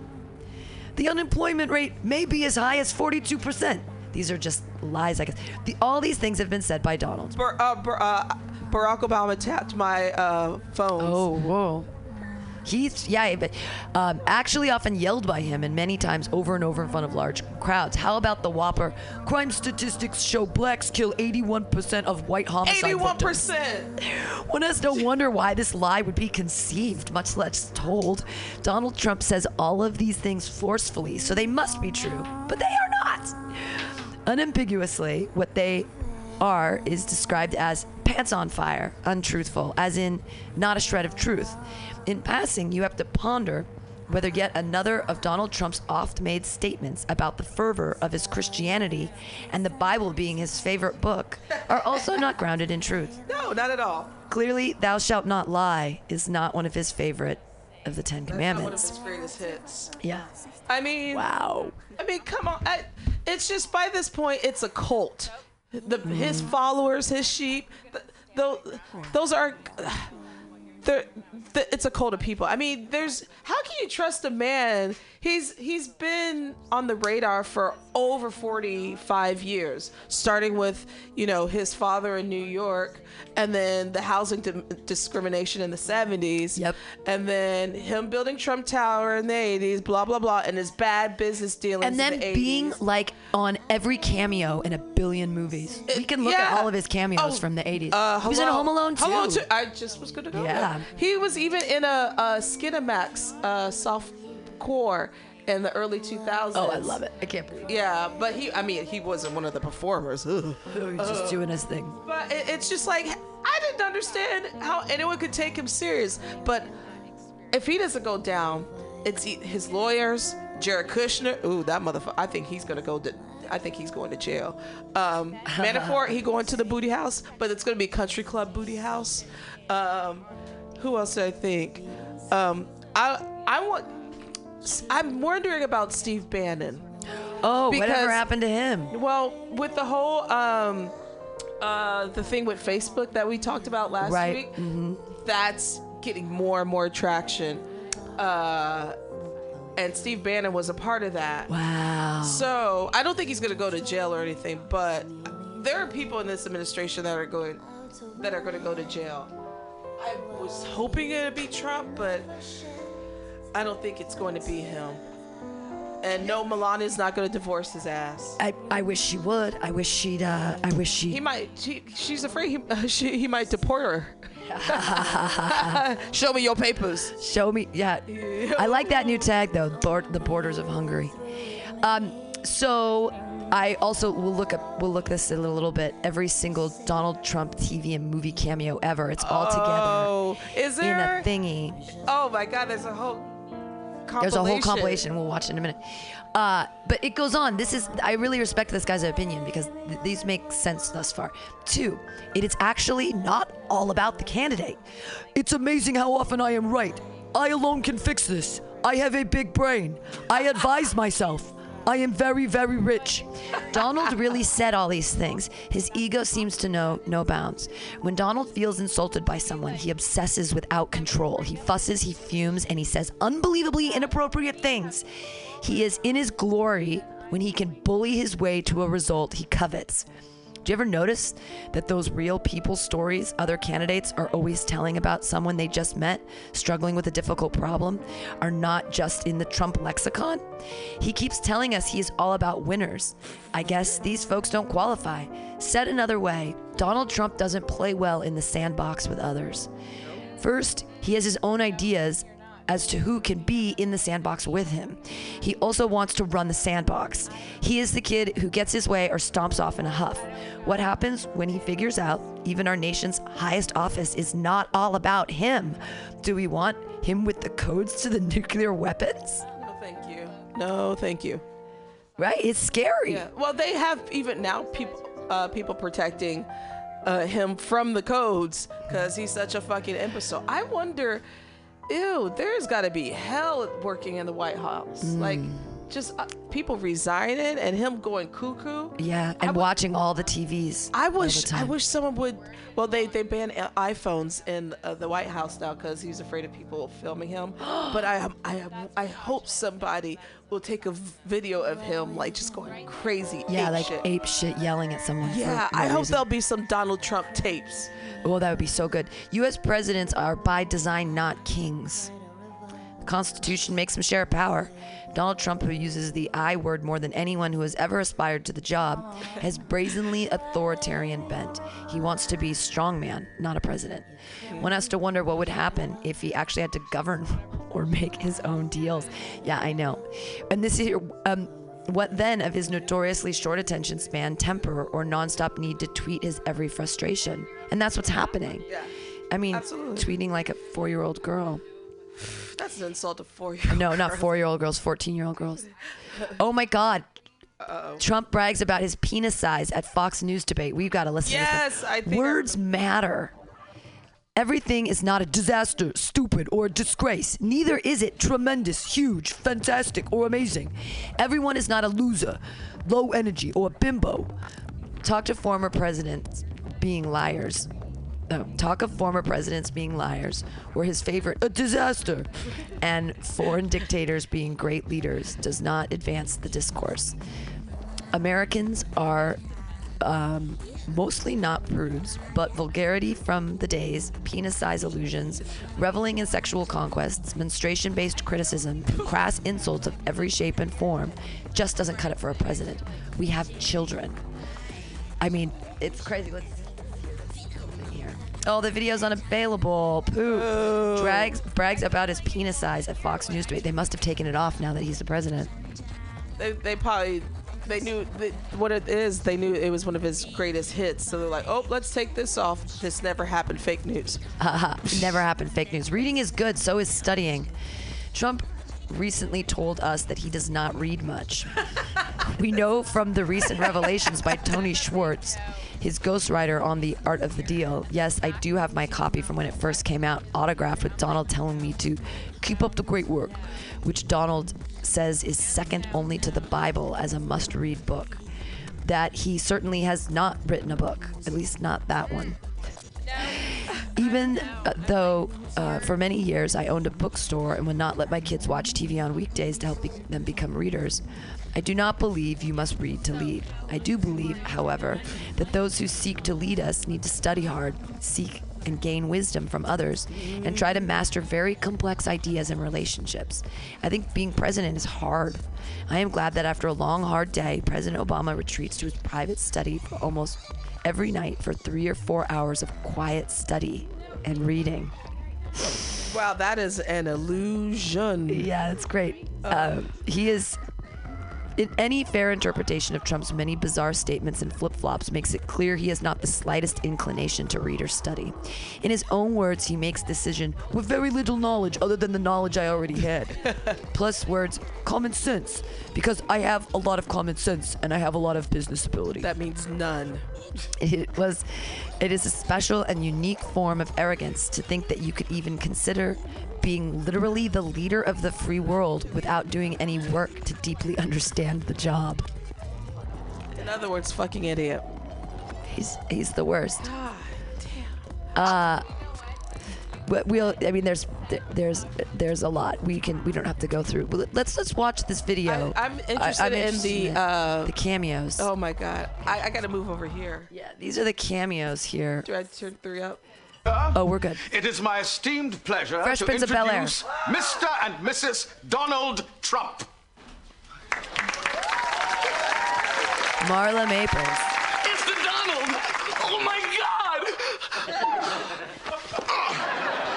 The unemployment rate may be as high as 42%. These are just lies, I guess. The, all these things have been said by Donald. Bar- uh, Bar- uh, Barack Obama tapped my uh, phone. Oh, whoa. He's, yeah, but um, actually often yelled by him and many times over and over in front of large crowds. How about the whopper? Crime statistics show blacks kill 81% of white homicide 81%! One has no wonder why this lie would be conceived, much less told. Donald Trump says all of these things forcefully, so they must be true, but they are not. Unambiguously, what they are is described as pants on fire, untruthful, as in not a shred of truth. In passing, you have to ponder whether yet another of Donald Trump's oft made statements about the fervor of his Christianity and the Bible being his favorite book are also not grounded in truth. <laughs> No, not at all. Clearly, thou shalt not lie is not one of his favorite of the Ten That's not one of Commandments. his greatest hits. Yeah. I mean, wow. I mean, come on. I, it's just by this point, it's a cult. The his Mm. followers, his sheep, th- those those are. They're, th- it's a cult of people. I mean, there's how can you trust a man? He he's he's been on the radar for over 45 years starting with you know his father in new york and then the housing di- discrimination in the 70s yep and then him building trump tower in the 80s blah blah blah and his bad business dealings And then in the 80s. being like on every cameo in a billion movies. We can look at all of his cameos Oh, from the 80s. Uh, he was in. Home Alone too. Home Alone too. I just was gonna go. Yeah. there. He was even in a, a Skinamax uh, soft core in the early 2000s. Oh, I love it. I can't believe. Yeah, but he. I mean, he wasn't one of the performers. Ugh. He's just Ugh. doing his thing. But it, it's just like I didn't understand how anyone could take him serious. But if he doesn't go down, it's his lawyers, Jared Kushner. Ooh, that motherfucker. I think he's gonna go. To, I think he's going to jail. Um, <laughs> Manafort, he going to the booty house, but it's gonna be Country Club Booty House. Um, who else did I think? Um, I I want. I'm wondering about Steve Bannon. Oh, because, whatever happened to him? Well, with the whole um, uh, the thing with Facebook that we talked about last Right. week, hmm that's getting more and more traction. Uh, and Steve Bannon was a part of that. Wow. So I don't think he's going to go to jail or anything, but there are people in this administration that are going that are going to go to jail. I was hoping it'd be Trump, but I don't think it's going to be him. And no, Melania's not going to divorce his ass. I, I wish she would. I wish she'd. Uh, I wish she. He might. She, she's afraid he, <laughs> she, he might deport her. <laughs> Show me your papers. Show me. Yeah. I like that new tag though. The borders of Hungary. Um, so I also will look up. We'll look this in a little bit. Every single Donald Trump TV and movie cameo ever. It's all Oh, together is in a thingy. Oh my God, there's a whole compilation. There's a whole compilation. We'll watch in a minute. Uh, but it goes on. This is I really respect this guy's opinion because th- these make sense thus far. Two, it is actually not all about the candidate. It's amazing how often I am right. I alone can fix this. I have a big brain. I advise myself. I am very, very rich. Donald really said all these things. His ego seems to know no bounds. When Donald feels insulted by someone, he obsesses without control. He fusses, he fumes, and he says unbelievably inappropriate things. He is in his glory when he can bully his way to a result he covets. Do you ever notice that those real people stories other candidates are always telling about someone they just met struggling with a difficult problem are not just in the Trump lexicon? He keeps telling us he's all about winners. I guess these folks don't qualify. Said another way, Donald Trump doesn't play well in the sandbox with others. First, he has his own ideas as to who can be in the sandbox with him. He also wants to run the sandbox. He is the kid who gets his way or stomps off in a huff. What happens when he figures out even our nation's highest office is not all about him? Do we want him with the codes to the <laughs> nuclear weapons? No, thank you. No, thank you. Right? It's scary. Yeah. Well, they have even now people uh, people protecting uh, him from the codes because he's such a fucking imbecile. I wonder, ew, there's got to be hell working in the White House. Mm. Like, just uh, people resigning and him going cuckoo. Yeah, and watching all the TVs. I wish I wish someone would. Well, they they ban iPhones in uh, the White House now because he's afraid of people filming him. <gasps> but I I I hope somebody will take a video of him like just going crazy. Yeah, ape like shit. ape shit yelling at someone. for Yeah, no I hope reason. there'll be some Donald Trump tapes. Well, that would be so good. U.S. presidents are by design not kings. The Constitution makes them share power. Donald Trump, who uses the I word more than anyone who has ever aspired to the job, has brazenly authoritarian bent. He wants to be strongman, not a president. One has to wonder what would happen if he actually had to govern <laughs> or make his own deals. Yeah, I know. And this is um, what then of his notoriously short attention span, temper, or nonstop need to tweet his every frustration? And that's what's happening. Yeah. I mean, Absolutely. tweeting like a four year old girl. That's an insult to four year old No, not four year old girls, 14 year old girls. Oh my God. Trump brags about his penis size at Fox News debate. We've got to listen to Yes, this. I think I- Words matter. Everything is not a disaster, stupid, or a disgrace. Neither is it tremendous, huge, fantastic, or amazing. Everyone is not a loser, low energy, or a bimbo. Talk to former presidents being liars. Oh, talk of former presidents being liars, were his favorite, a disaster, and foreign dictators being great leaders does not advance the discourse. Americans are um, mostly not prudes, but vulgarity from the days, penis size illusions, reveling in sexual conquests, menstruation based criticism, crass insults of every shape and form just doesn't cut it for a president. We have children. I mean, it's crazy. Let's. Oh, the video's unavailable. Poop. Drags, brags about his penis size at Fox News debate. They must have taken it off now that he's the president. They, they probably they knew that what it is. They knew it was one of his greatest hits. So they're like, oh, let's take this off. This never happened. Fake news. Haha, <laughs> never happened. Fake news. Reading is good, so is studying. Trump recently told us that he does not read much. <laughs> we know from the recent revelations by Tony Schwartz, his ghostwriter on The Art of the Deal. Yes, I do have my copy from when it first came out, autographed with Donald telling me to keep up the great work, which Donald says is second only to the Bible as a must read book. That he certainly has not written a book, at least not that one. Even uh, though uh, for many years I owned a bookstore and would not let my kids watch TV on weekdays to help be- them become readers, I do not believe you must read to lead. I do believe, however, that those who seek to lead us need to study hard, seek and gain wisdom from others, and try to master very complex ideas and relationships. I think being president is hard. I am glad that after a long, hard day, President Obama retreats to his private study for almost every night for three or four hours of quiet study and reading. Wow, that is an illusion. Yeah, that's great. Um, he is. In any fair interpretation of Trump's many bizarre statements and flip flops makes it clear he has not the slightest inclination to read or study. In his own words, he makes decision with very little knowledge other than the knowledge I already had. <laughs> Plus words common sense because I have a lot of common sense and I have a lot of business ability. That means none. <laughs> It was it is a special and unique form of arrogance to think that you could even consider being literally the leader of the free world without doing any work to deeply <laughs> understand the job. In other words, fucking idiot. He's he's the worst. Uh but we'll I mean there's there's there's a lot we can we don't have to go through. Let's let's watch this video. I, am interested I'm in interested the in uh, the cameos. Oh my god, I, I got to move over here. Yeah, these are the cameos here. Do I turn three up? Oh, we're good. It is my esteemed pleasure Fresh to Prince introduce Mr. and Mrs. Donald Trump. Marla Maples. Mr. Donald! Oh my God!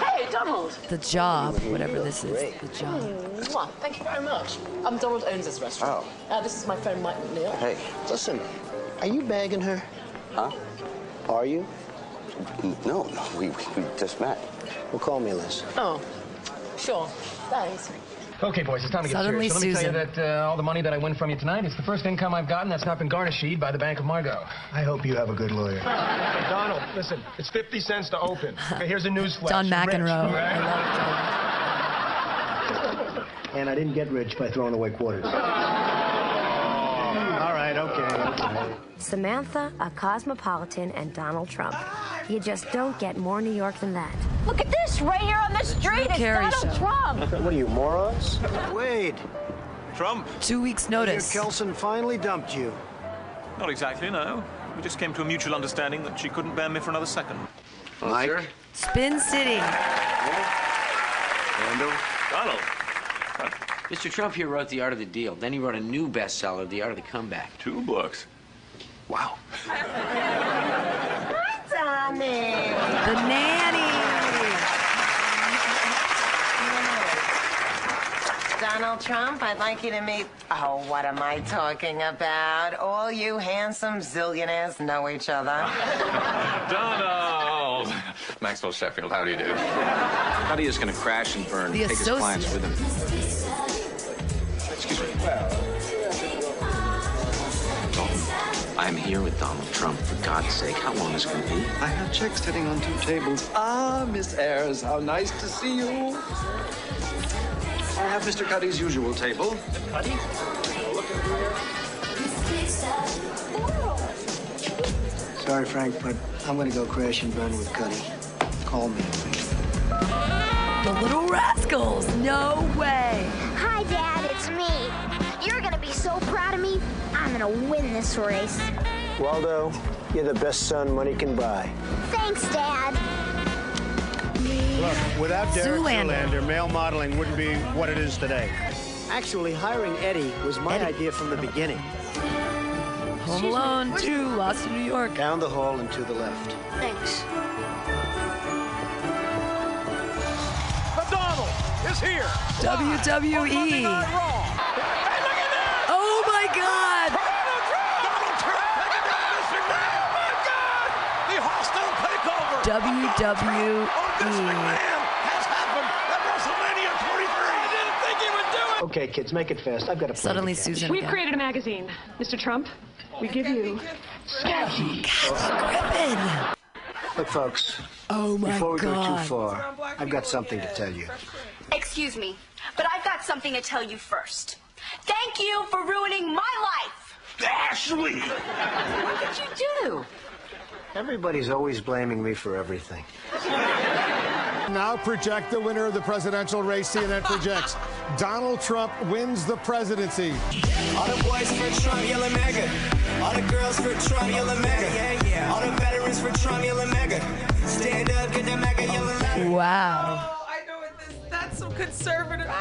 Hey, Donald. The job, whatever this is. The job. Mwah, thank you very much. Um, Donald owns this restaurant. Oh. Uh, this is my friend Mike McNeil. Hey, listen, are you bagging her? Huh? Are you? No, no, we, we just met. Well, call me Liz. Oh, sure. Thanks. Okay, boys, it's time to get Suddenly serious. So let me tell you that uh, all the money that I win from you tonight is the first income I've gotten that's not been garnished by the Bank of Margot. I hope you have a good lawyer. Hey, Donald, listen, it's 50 cents to open. Okay, here's a news flash. Don You're rich, McEnroe. right? And I didn't get rich by throwing away quarters. All right, okay, okay. Samantha, a cosmopolitan, and Donald Trump. You just don't get more New York than that. Look at this right here on the street. It's Donald show. Trump. What are you, morons? Wade. Trump. Two weeks notice. Kelson finally dumped you. Not exactly, no. We just came to a mutual understanding that she couldn't bear me for another second. Mike? Spin City. Randall? Donald. Mr. Trump here wrote The Art of the Deal. Then he wrote a new bestseller, The Art of the Comeback. Two books. Wow. Donald. The nanny. Donald Trump, I'd like you to meet. Oh, what am I talking about? All you handsome zillionaires know each other. Donald! Maxwell Sheffield, how do you do? How do you just going to crash and burn. The Take his clients with him. Excuse me. I'm here with Donald Trump, for God's sake. How long is it going to be? I have checks sitting on two tables. Ah, Miss Ayers, how nice to see you. I have Mr. Cuddy's usual table. Cuddy? Sorry, Frank, but I'm gonna go crash and burn with Cuddy. Call me. The Little Rascals. No way. Hi, Dad, it's me. You're gonna be so proud of me. I'm gonna win this race. Waldo, you're the best son money can buy. Thanks, Dad. Look, without Derek Zoolander. Zoolander, male modeling wouldn't be what it is today. Actually, hiring Eddie was my idea from the beginning. Home Alone 2, Lost in New York. Down the hall and to the left. Thanks. Is here. WWE. Oh, oh my God. The hostile takeover. WWE. Oh, has happened at WrestleMania 23. I didn't think he do it. Okay, kids, make it fast. I've got a plan Suddenly to. Susan We've again. created a magazine. Mr. Trump, we give you. Griffin. Look, folks. Oh my Before we go too far, I've got something to tell you. Excuse me, but I've got something to tell you first. Thank you for ruining my life. Ashley. What did you do? Everybody's always blaming me for everything. Now project the winner of the presidential race. CNN projects Donald Trump wins the presidency. All the boys for Trump yelling MAGA. All the girls for Trump yelling MAGA. Yeah, yeah. All the veterans for Trump yelling MAGA. Stand up, get that MAGA yelling MAGA. Wow. That's some conservative. <laughs>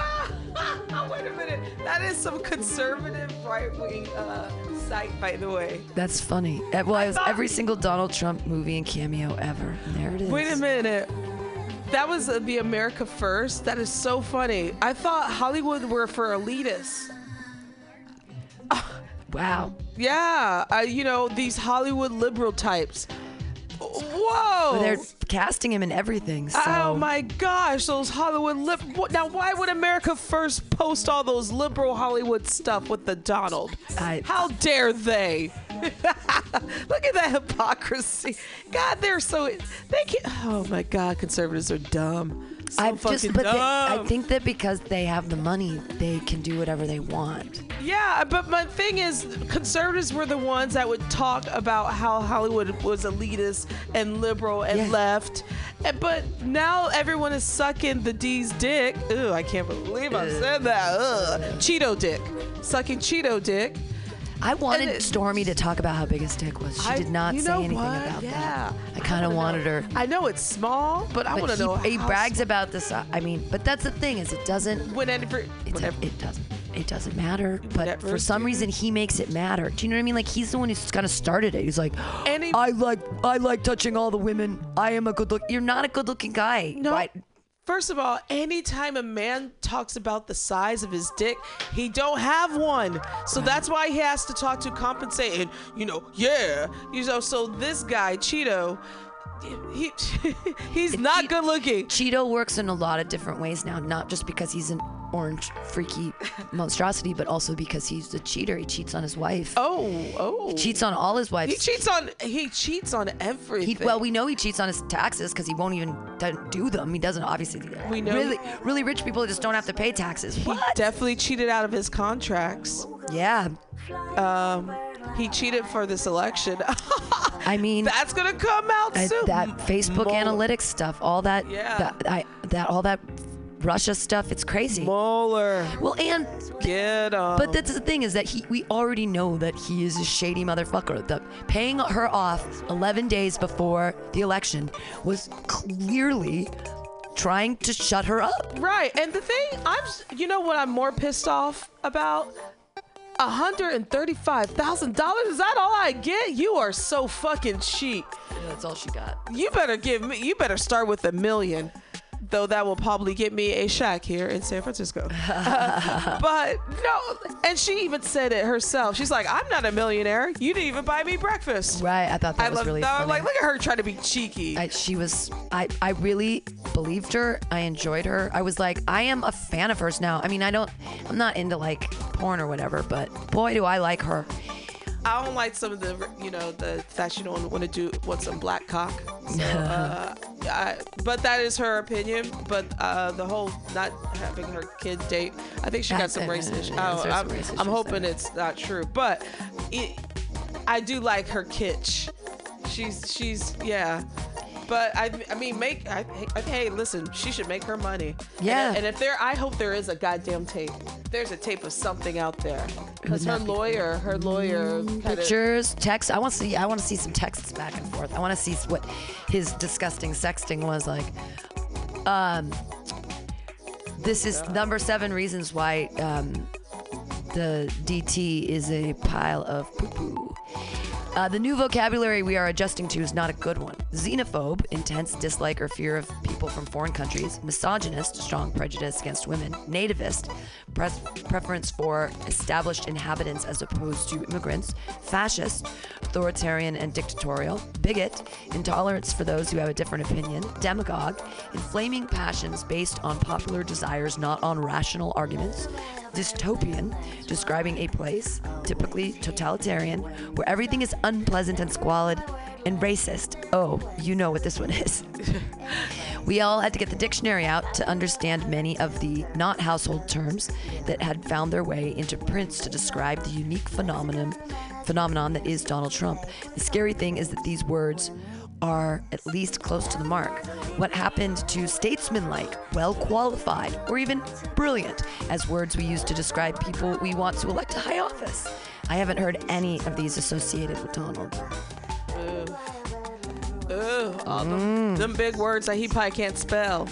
Ah, wait a minute. That is some conservative right wing uh, site, by the way. That's funny. Eh, Well, it was every single Donald Trump movie and cameo ever. There it is. Wait a minute. That was uh, the America First. That is so funny. I thought Hollywood were for elitists. Wow. Yeah, uh, you know these Hollywood liberal types. Whoa! They're casting him in everything. So. Oh my gosh, those Hollywood what- Now, why would America First post all those liberal Hollywood stuff with the Donald? How dare they? <laughs> Look at that hypocrisy. God, they're so they can. Oh my God, conservatives are dumb. So I fucking just, but they, I think that because they have the money, they can do whatever they want. Yeah, but my thing is, conservatives were the ones that would talk about how Hollywood was elitist and liberal and left. And, but now everyone is sucking the D's dick. Ooh, I can't believe I said that. Ugh. Cheeto dick. Sucking Cheeto dick. I wanted it- Stormy to talk about how big his dick was. She I- did not say anything what? about Yeah. that. I kind of wanted her. I know it's small, but I want to know. he brags about this. uh, I mean, but that's the thing is, it doesn't. Whenever, it's a, it doesn't. It doesn't matter. But for some reason, he makes it matter. Do you know what I mean? Like he's the one who's kind of started it. He's like, I like, I like touching all the women. I am a good look. You're not a good looking guy. No. First of all, anytime a man talks about the size of his dick, he don't have one. So that's why he has to talk to compensate. And you know, yeah, you know. So this guy Cheeto, he <laughs> he's not good looking. Cheeto works in a lot of different ways now, not just because he's an orange freaky <laughs> monstrosity, but also because he's a cheater. He cheats on his wife. Oh, oh. He cheats on all his wives. He cheats on he cheats on everything. He, well, we know he cheats on his taxes because he won't even do them. He doesn't obviously. We know- really, really rich people just don't have to pay taxes. he definitely cheated out of his contracts. Yeah. Um, he cheated for this election. <laughs> I mean, that's gonna come out I- soon. that Facebook analytics stuff, all that, Yeah. that, I, that, all that Russia stuff, it's crazy. Mueller. Well, and get him. But that's the thing is that he, we already know that he is a shady motherfucker. The paying her off 11 days before the election was clearly trying to shut her up. Right, and the thing I'm, you know what I'm more pissed off about? $135,000? Is that all I get? You are so fucking cheap. That's all she got. You better give me, you better start with a million. Though that will probably get me a shack here in San Francisco. <laughs> but no, and she even said it herself. She's like, I'm not a millionaire. You didn't even buy me breakfast. Right, I thought that I was love, really I'm like, look at her trying to be cheeky. I, she was I, I really believed her i enjoyed her i was like i am a fan of hers now i mean i don't i'm not into like porn or whatever but boy do i like her I don't like some of the, you know, the that she don't want to do want some black cock. So, <laughs> uh, I, but that is her opinion. But uh, the whole not having her kid date, I think she got some That's- racist. oh, I'm, I'm issues hoping it's not true, but it, I do like her kitsch. she's she's yeah. But I, I mean, make I, I- hey, listen, she should make her money. Yeah. And, and if there, I hope there is a goddamn tape. There's a tape of something out there. Because her be lawyer, her lawyer, kinda- Pictures, texts. I want to see. I want to see some texts back and forth. I want to see what his disgusting sexting was like. Um, this is number seven reasons why um, the DT is a pile of poo poo. Uh, the new vocabulary we are adjusting to is not a good one. Xenophobe, intense dislike or fear of people from foreign countries. Misogynist, strong prejudice against women. Nativist, preference for established inhabitants as opposed to immigrants. Fascist, authoritarian and dictatorial. Bigot, intolerance for those who have a different opinion. Demagogue, inflaming passions based on popular desires, not on rational arguments dystopian, describing a place, typically totalitarian, where everything is unpleasant and squalid, and racist. Oh, you know what this one is. <laughs> we all had to get the dictionary out to understand many of the not household terms that had found their way into prints to describe the unique phenomenon phenomenon that is Donald Trump. The scary thing is that these words are at least close to the mark. What happened to statesmanlike, well qualified, or even brilliant as words we use to describe people we want to elect to high office? I haven't heard any of these associated with Donald. All them, them big words that he probably can't spell.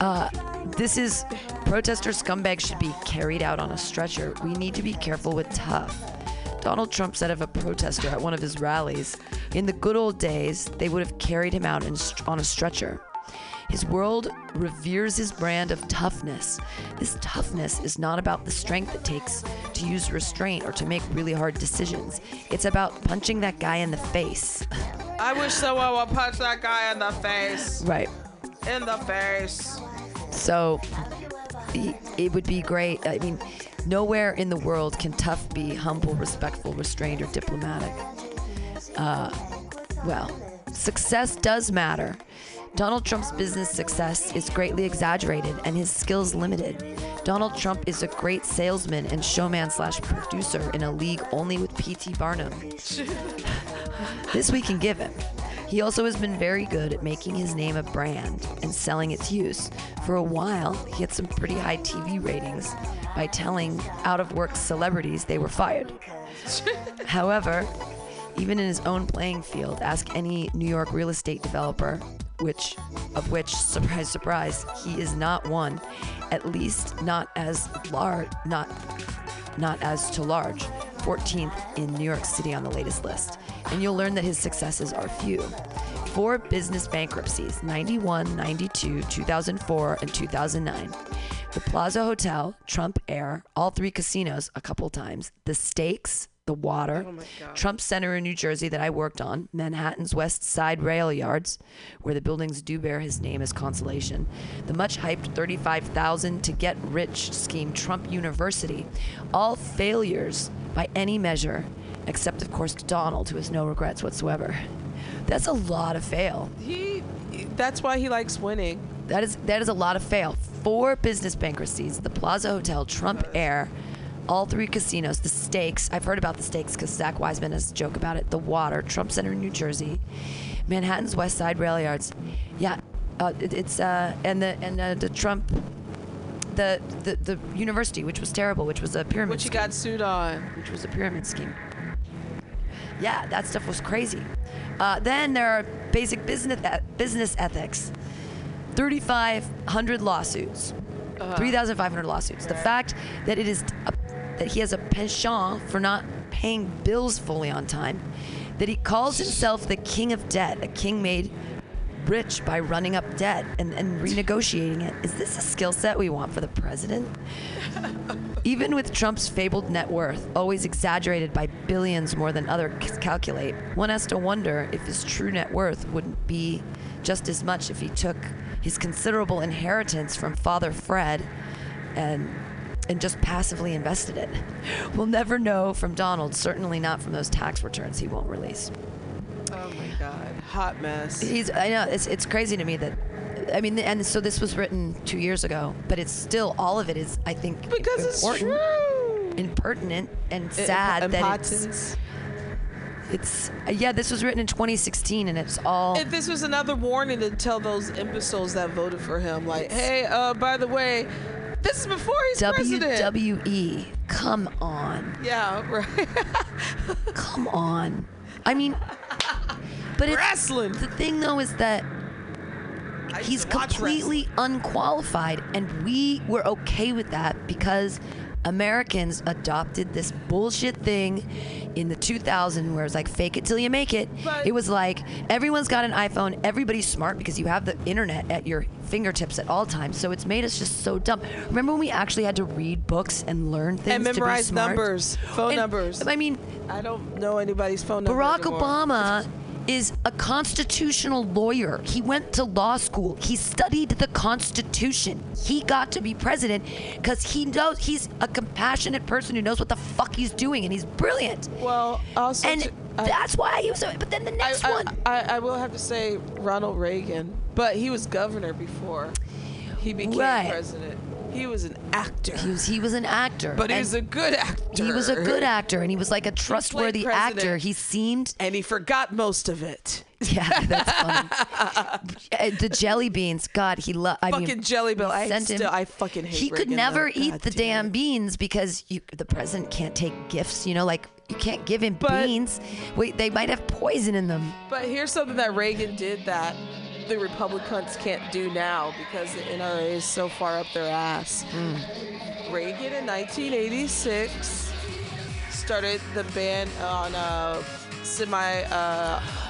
Uh, this is protester scumbags should be carried out on a stretcher. We need to be careful with tough. Donald Trump said of a protester at one of his rallies, in the good old days, they would have carried him out st- on a stretcher. His world reveres his brand of toughness. This toughness is not about the strength it takes to use restraint or to make really hard decisions. It's about punching that guy in the face. I wish someone would punch that guy in the face. right. In the face. So it would be great. I mean, nowhere in the world can tough be humble, respectful, restrained, or diplomatic. Uh, well, success does matter. Donald Trump's business success is greatly exaggerated and his skills limited. Donald Trump is a great salesman and showman slash producer in a league only with P.T. Barnum. This we can give him. He also has been very good at making his name a brand and selling its use. For a while, he had some pretty high TV ratings by telling out of work celebrities they were fired. However, even in his own playing field, ask any New York real estate developer, which of which surprise surprise, he is not one, at least not as large not not as to large, 14th in New York City on the latest list. And you'll learn that his successes are few. Four business bankruptcies 91, 92, 2004, and 2009. The Plaza Hotel, Trump Air, all three casinos a couple times, the Steaks, the Water, oh Trump Center in New Jersey that I worked on, Manhattan's West Side Rail Yards, where the buildings do bear his name as consolation, the much hyped 35,000 to get rich scheme Trump University, all failures by any measure, except of course Donald, who has no regrets whatsoever. That's a lot of fail. He. That's why he likes winning. That is that is a lot of fail. Four business bankruptcies: the Plaza Hotel, Trump Air, all three casinos, the Steaks. I've heard about the Steaks because Zach Wiseman has a joke about it. The Water, Trump Center in New Jersey, Manhattan's West Side Rail Yards. Yeah, uh, it, it's uh, and the and uh, the Trump. The, the the university, which was terrible, which was a pyramid. Which he got sued on. Which was a pyramid scheme. Yeah, that stuff was crazy. Uh, then there are basic business e- business ethics. 3,500 lawsuits. Uh-huh. 3,500 lawsuits. The fact that it is that he has a penchant for not paying bills fully on time. That he calls himself the king of debt, a king made rich by running up debt and, and renegotiating it. Is this a skill set we want for the president? Even with Trump's fabled net worth, always exaggerated by billions more than others calculate, one has to wonder if his true net worth wouldn't be just as much if he took his considerable inheritance from Father Fred and and just passively invested it. We'll never know from Donald, certainly not from those tax returns he won't release. Oh my God, hot mess. He's I know it's it's crazy to me that I mean and so this was written 2 years ago, but it's still all of it is I think Because it's true. impertinent and sad that it's it's yeah. This was written in 2016, and it's all If this was another warning to tell those imbeciles that voted for him, like, hey, uh, by the way, this is before he's president. WWE. Come on, Yeah, right. <laughs> come on. I mean, but it's, wrestling. The thing though is that he's completely unqualified, and we were okay with that because Americans adopted this bullshit thing in the 2000 where it's like fake it till you make it. But- it was like everyone's got an iPhone, everybody's smart because you have the internet at your fingertips at all times. So it's made us just so dumb. Remember when we actually had to read books and learn things and to be memorize numbers, phone And- numbers. I mean, I don't know anybody's phone number. Barack anymore. Obama <laughs> is a constitutional lawyer. He went to law school. He studied the Constitution. He got to be president because he knows he's a compassionate person who knows what the fuck he's doing, and he's brilliant. Well, also, and t- I- that's why he was. But then the next I, I- one, I, I will have to say Ronald Reagan, but he was governor before he became Right. president. He was an actor. he was he was an actor, But he was a good actor. He was a good actor, and he was like a trustworthy actor. He seemed, and he forgot most of it. yeah, that's funny. <laughs> Uh, the jelly beans, God, he loved. I mean, Fucking jelly bean. I sent him- still, I fucking hate. he could never though. eat God the damn beans because you, the president can't take gifts. You know, like you can't give him But- beans. Wait, they might have poison in them. But here's something that Reagan did that the Republicans can't do now because the NRA is so far up their ass. Reagan in 1986 started the ban on uh, semi uh,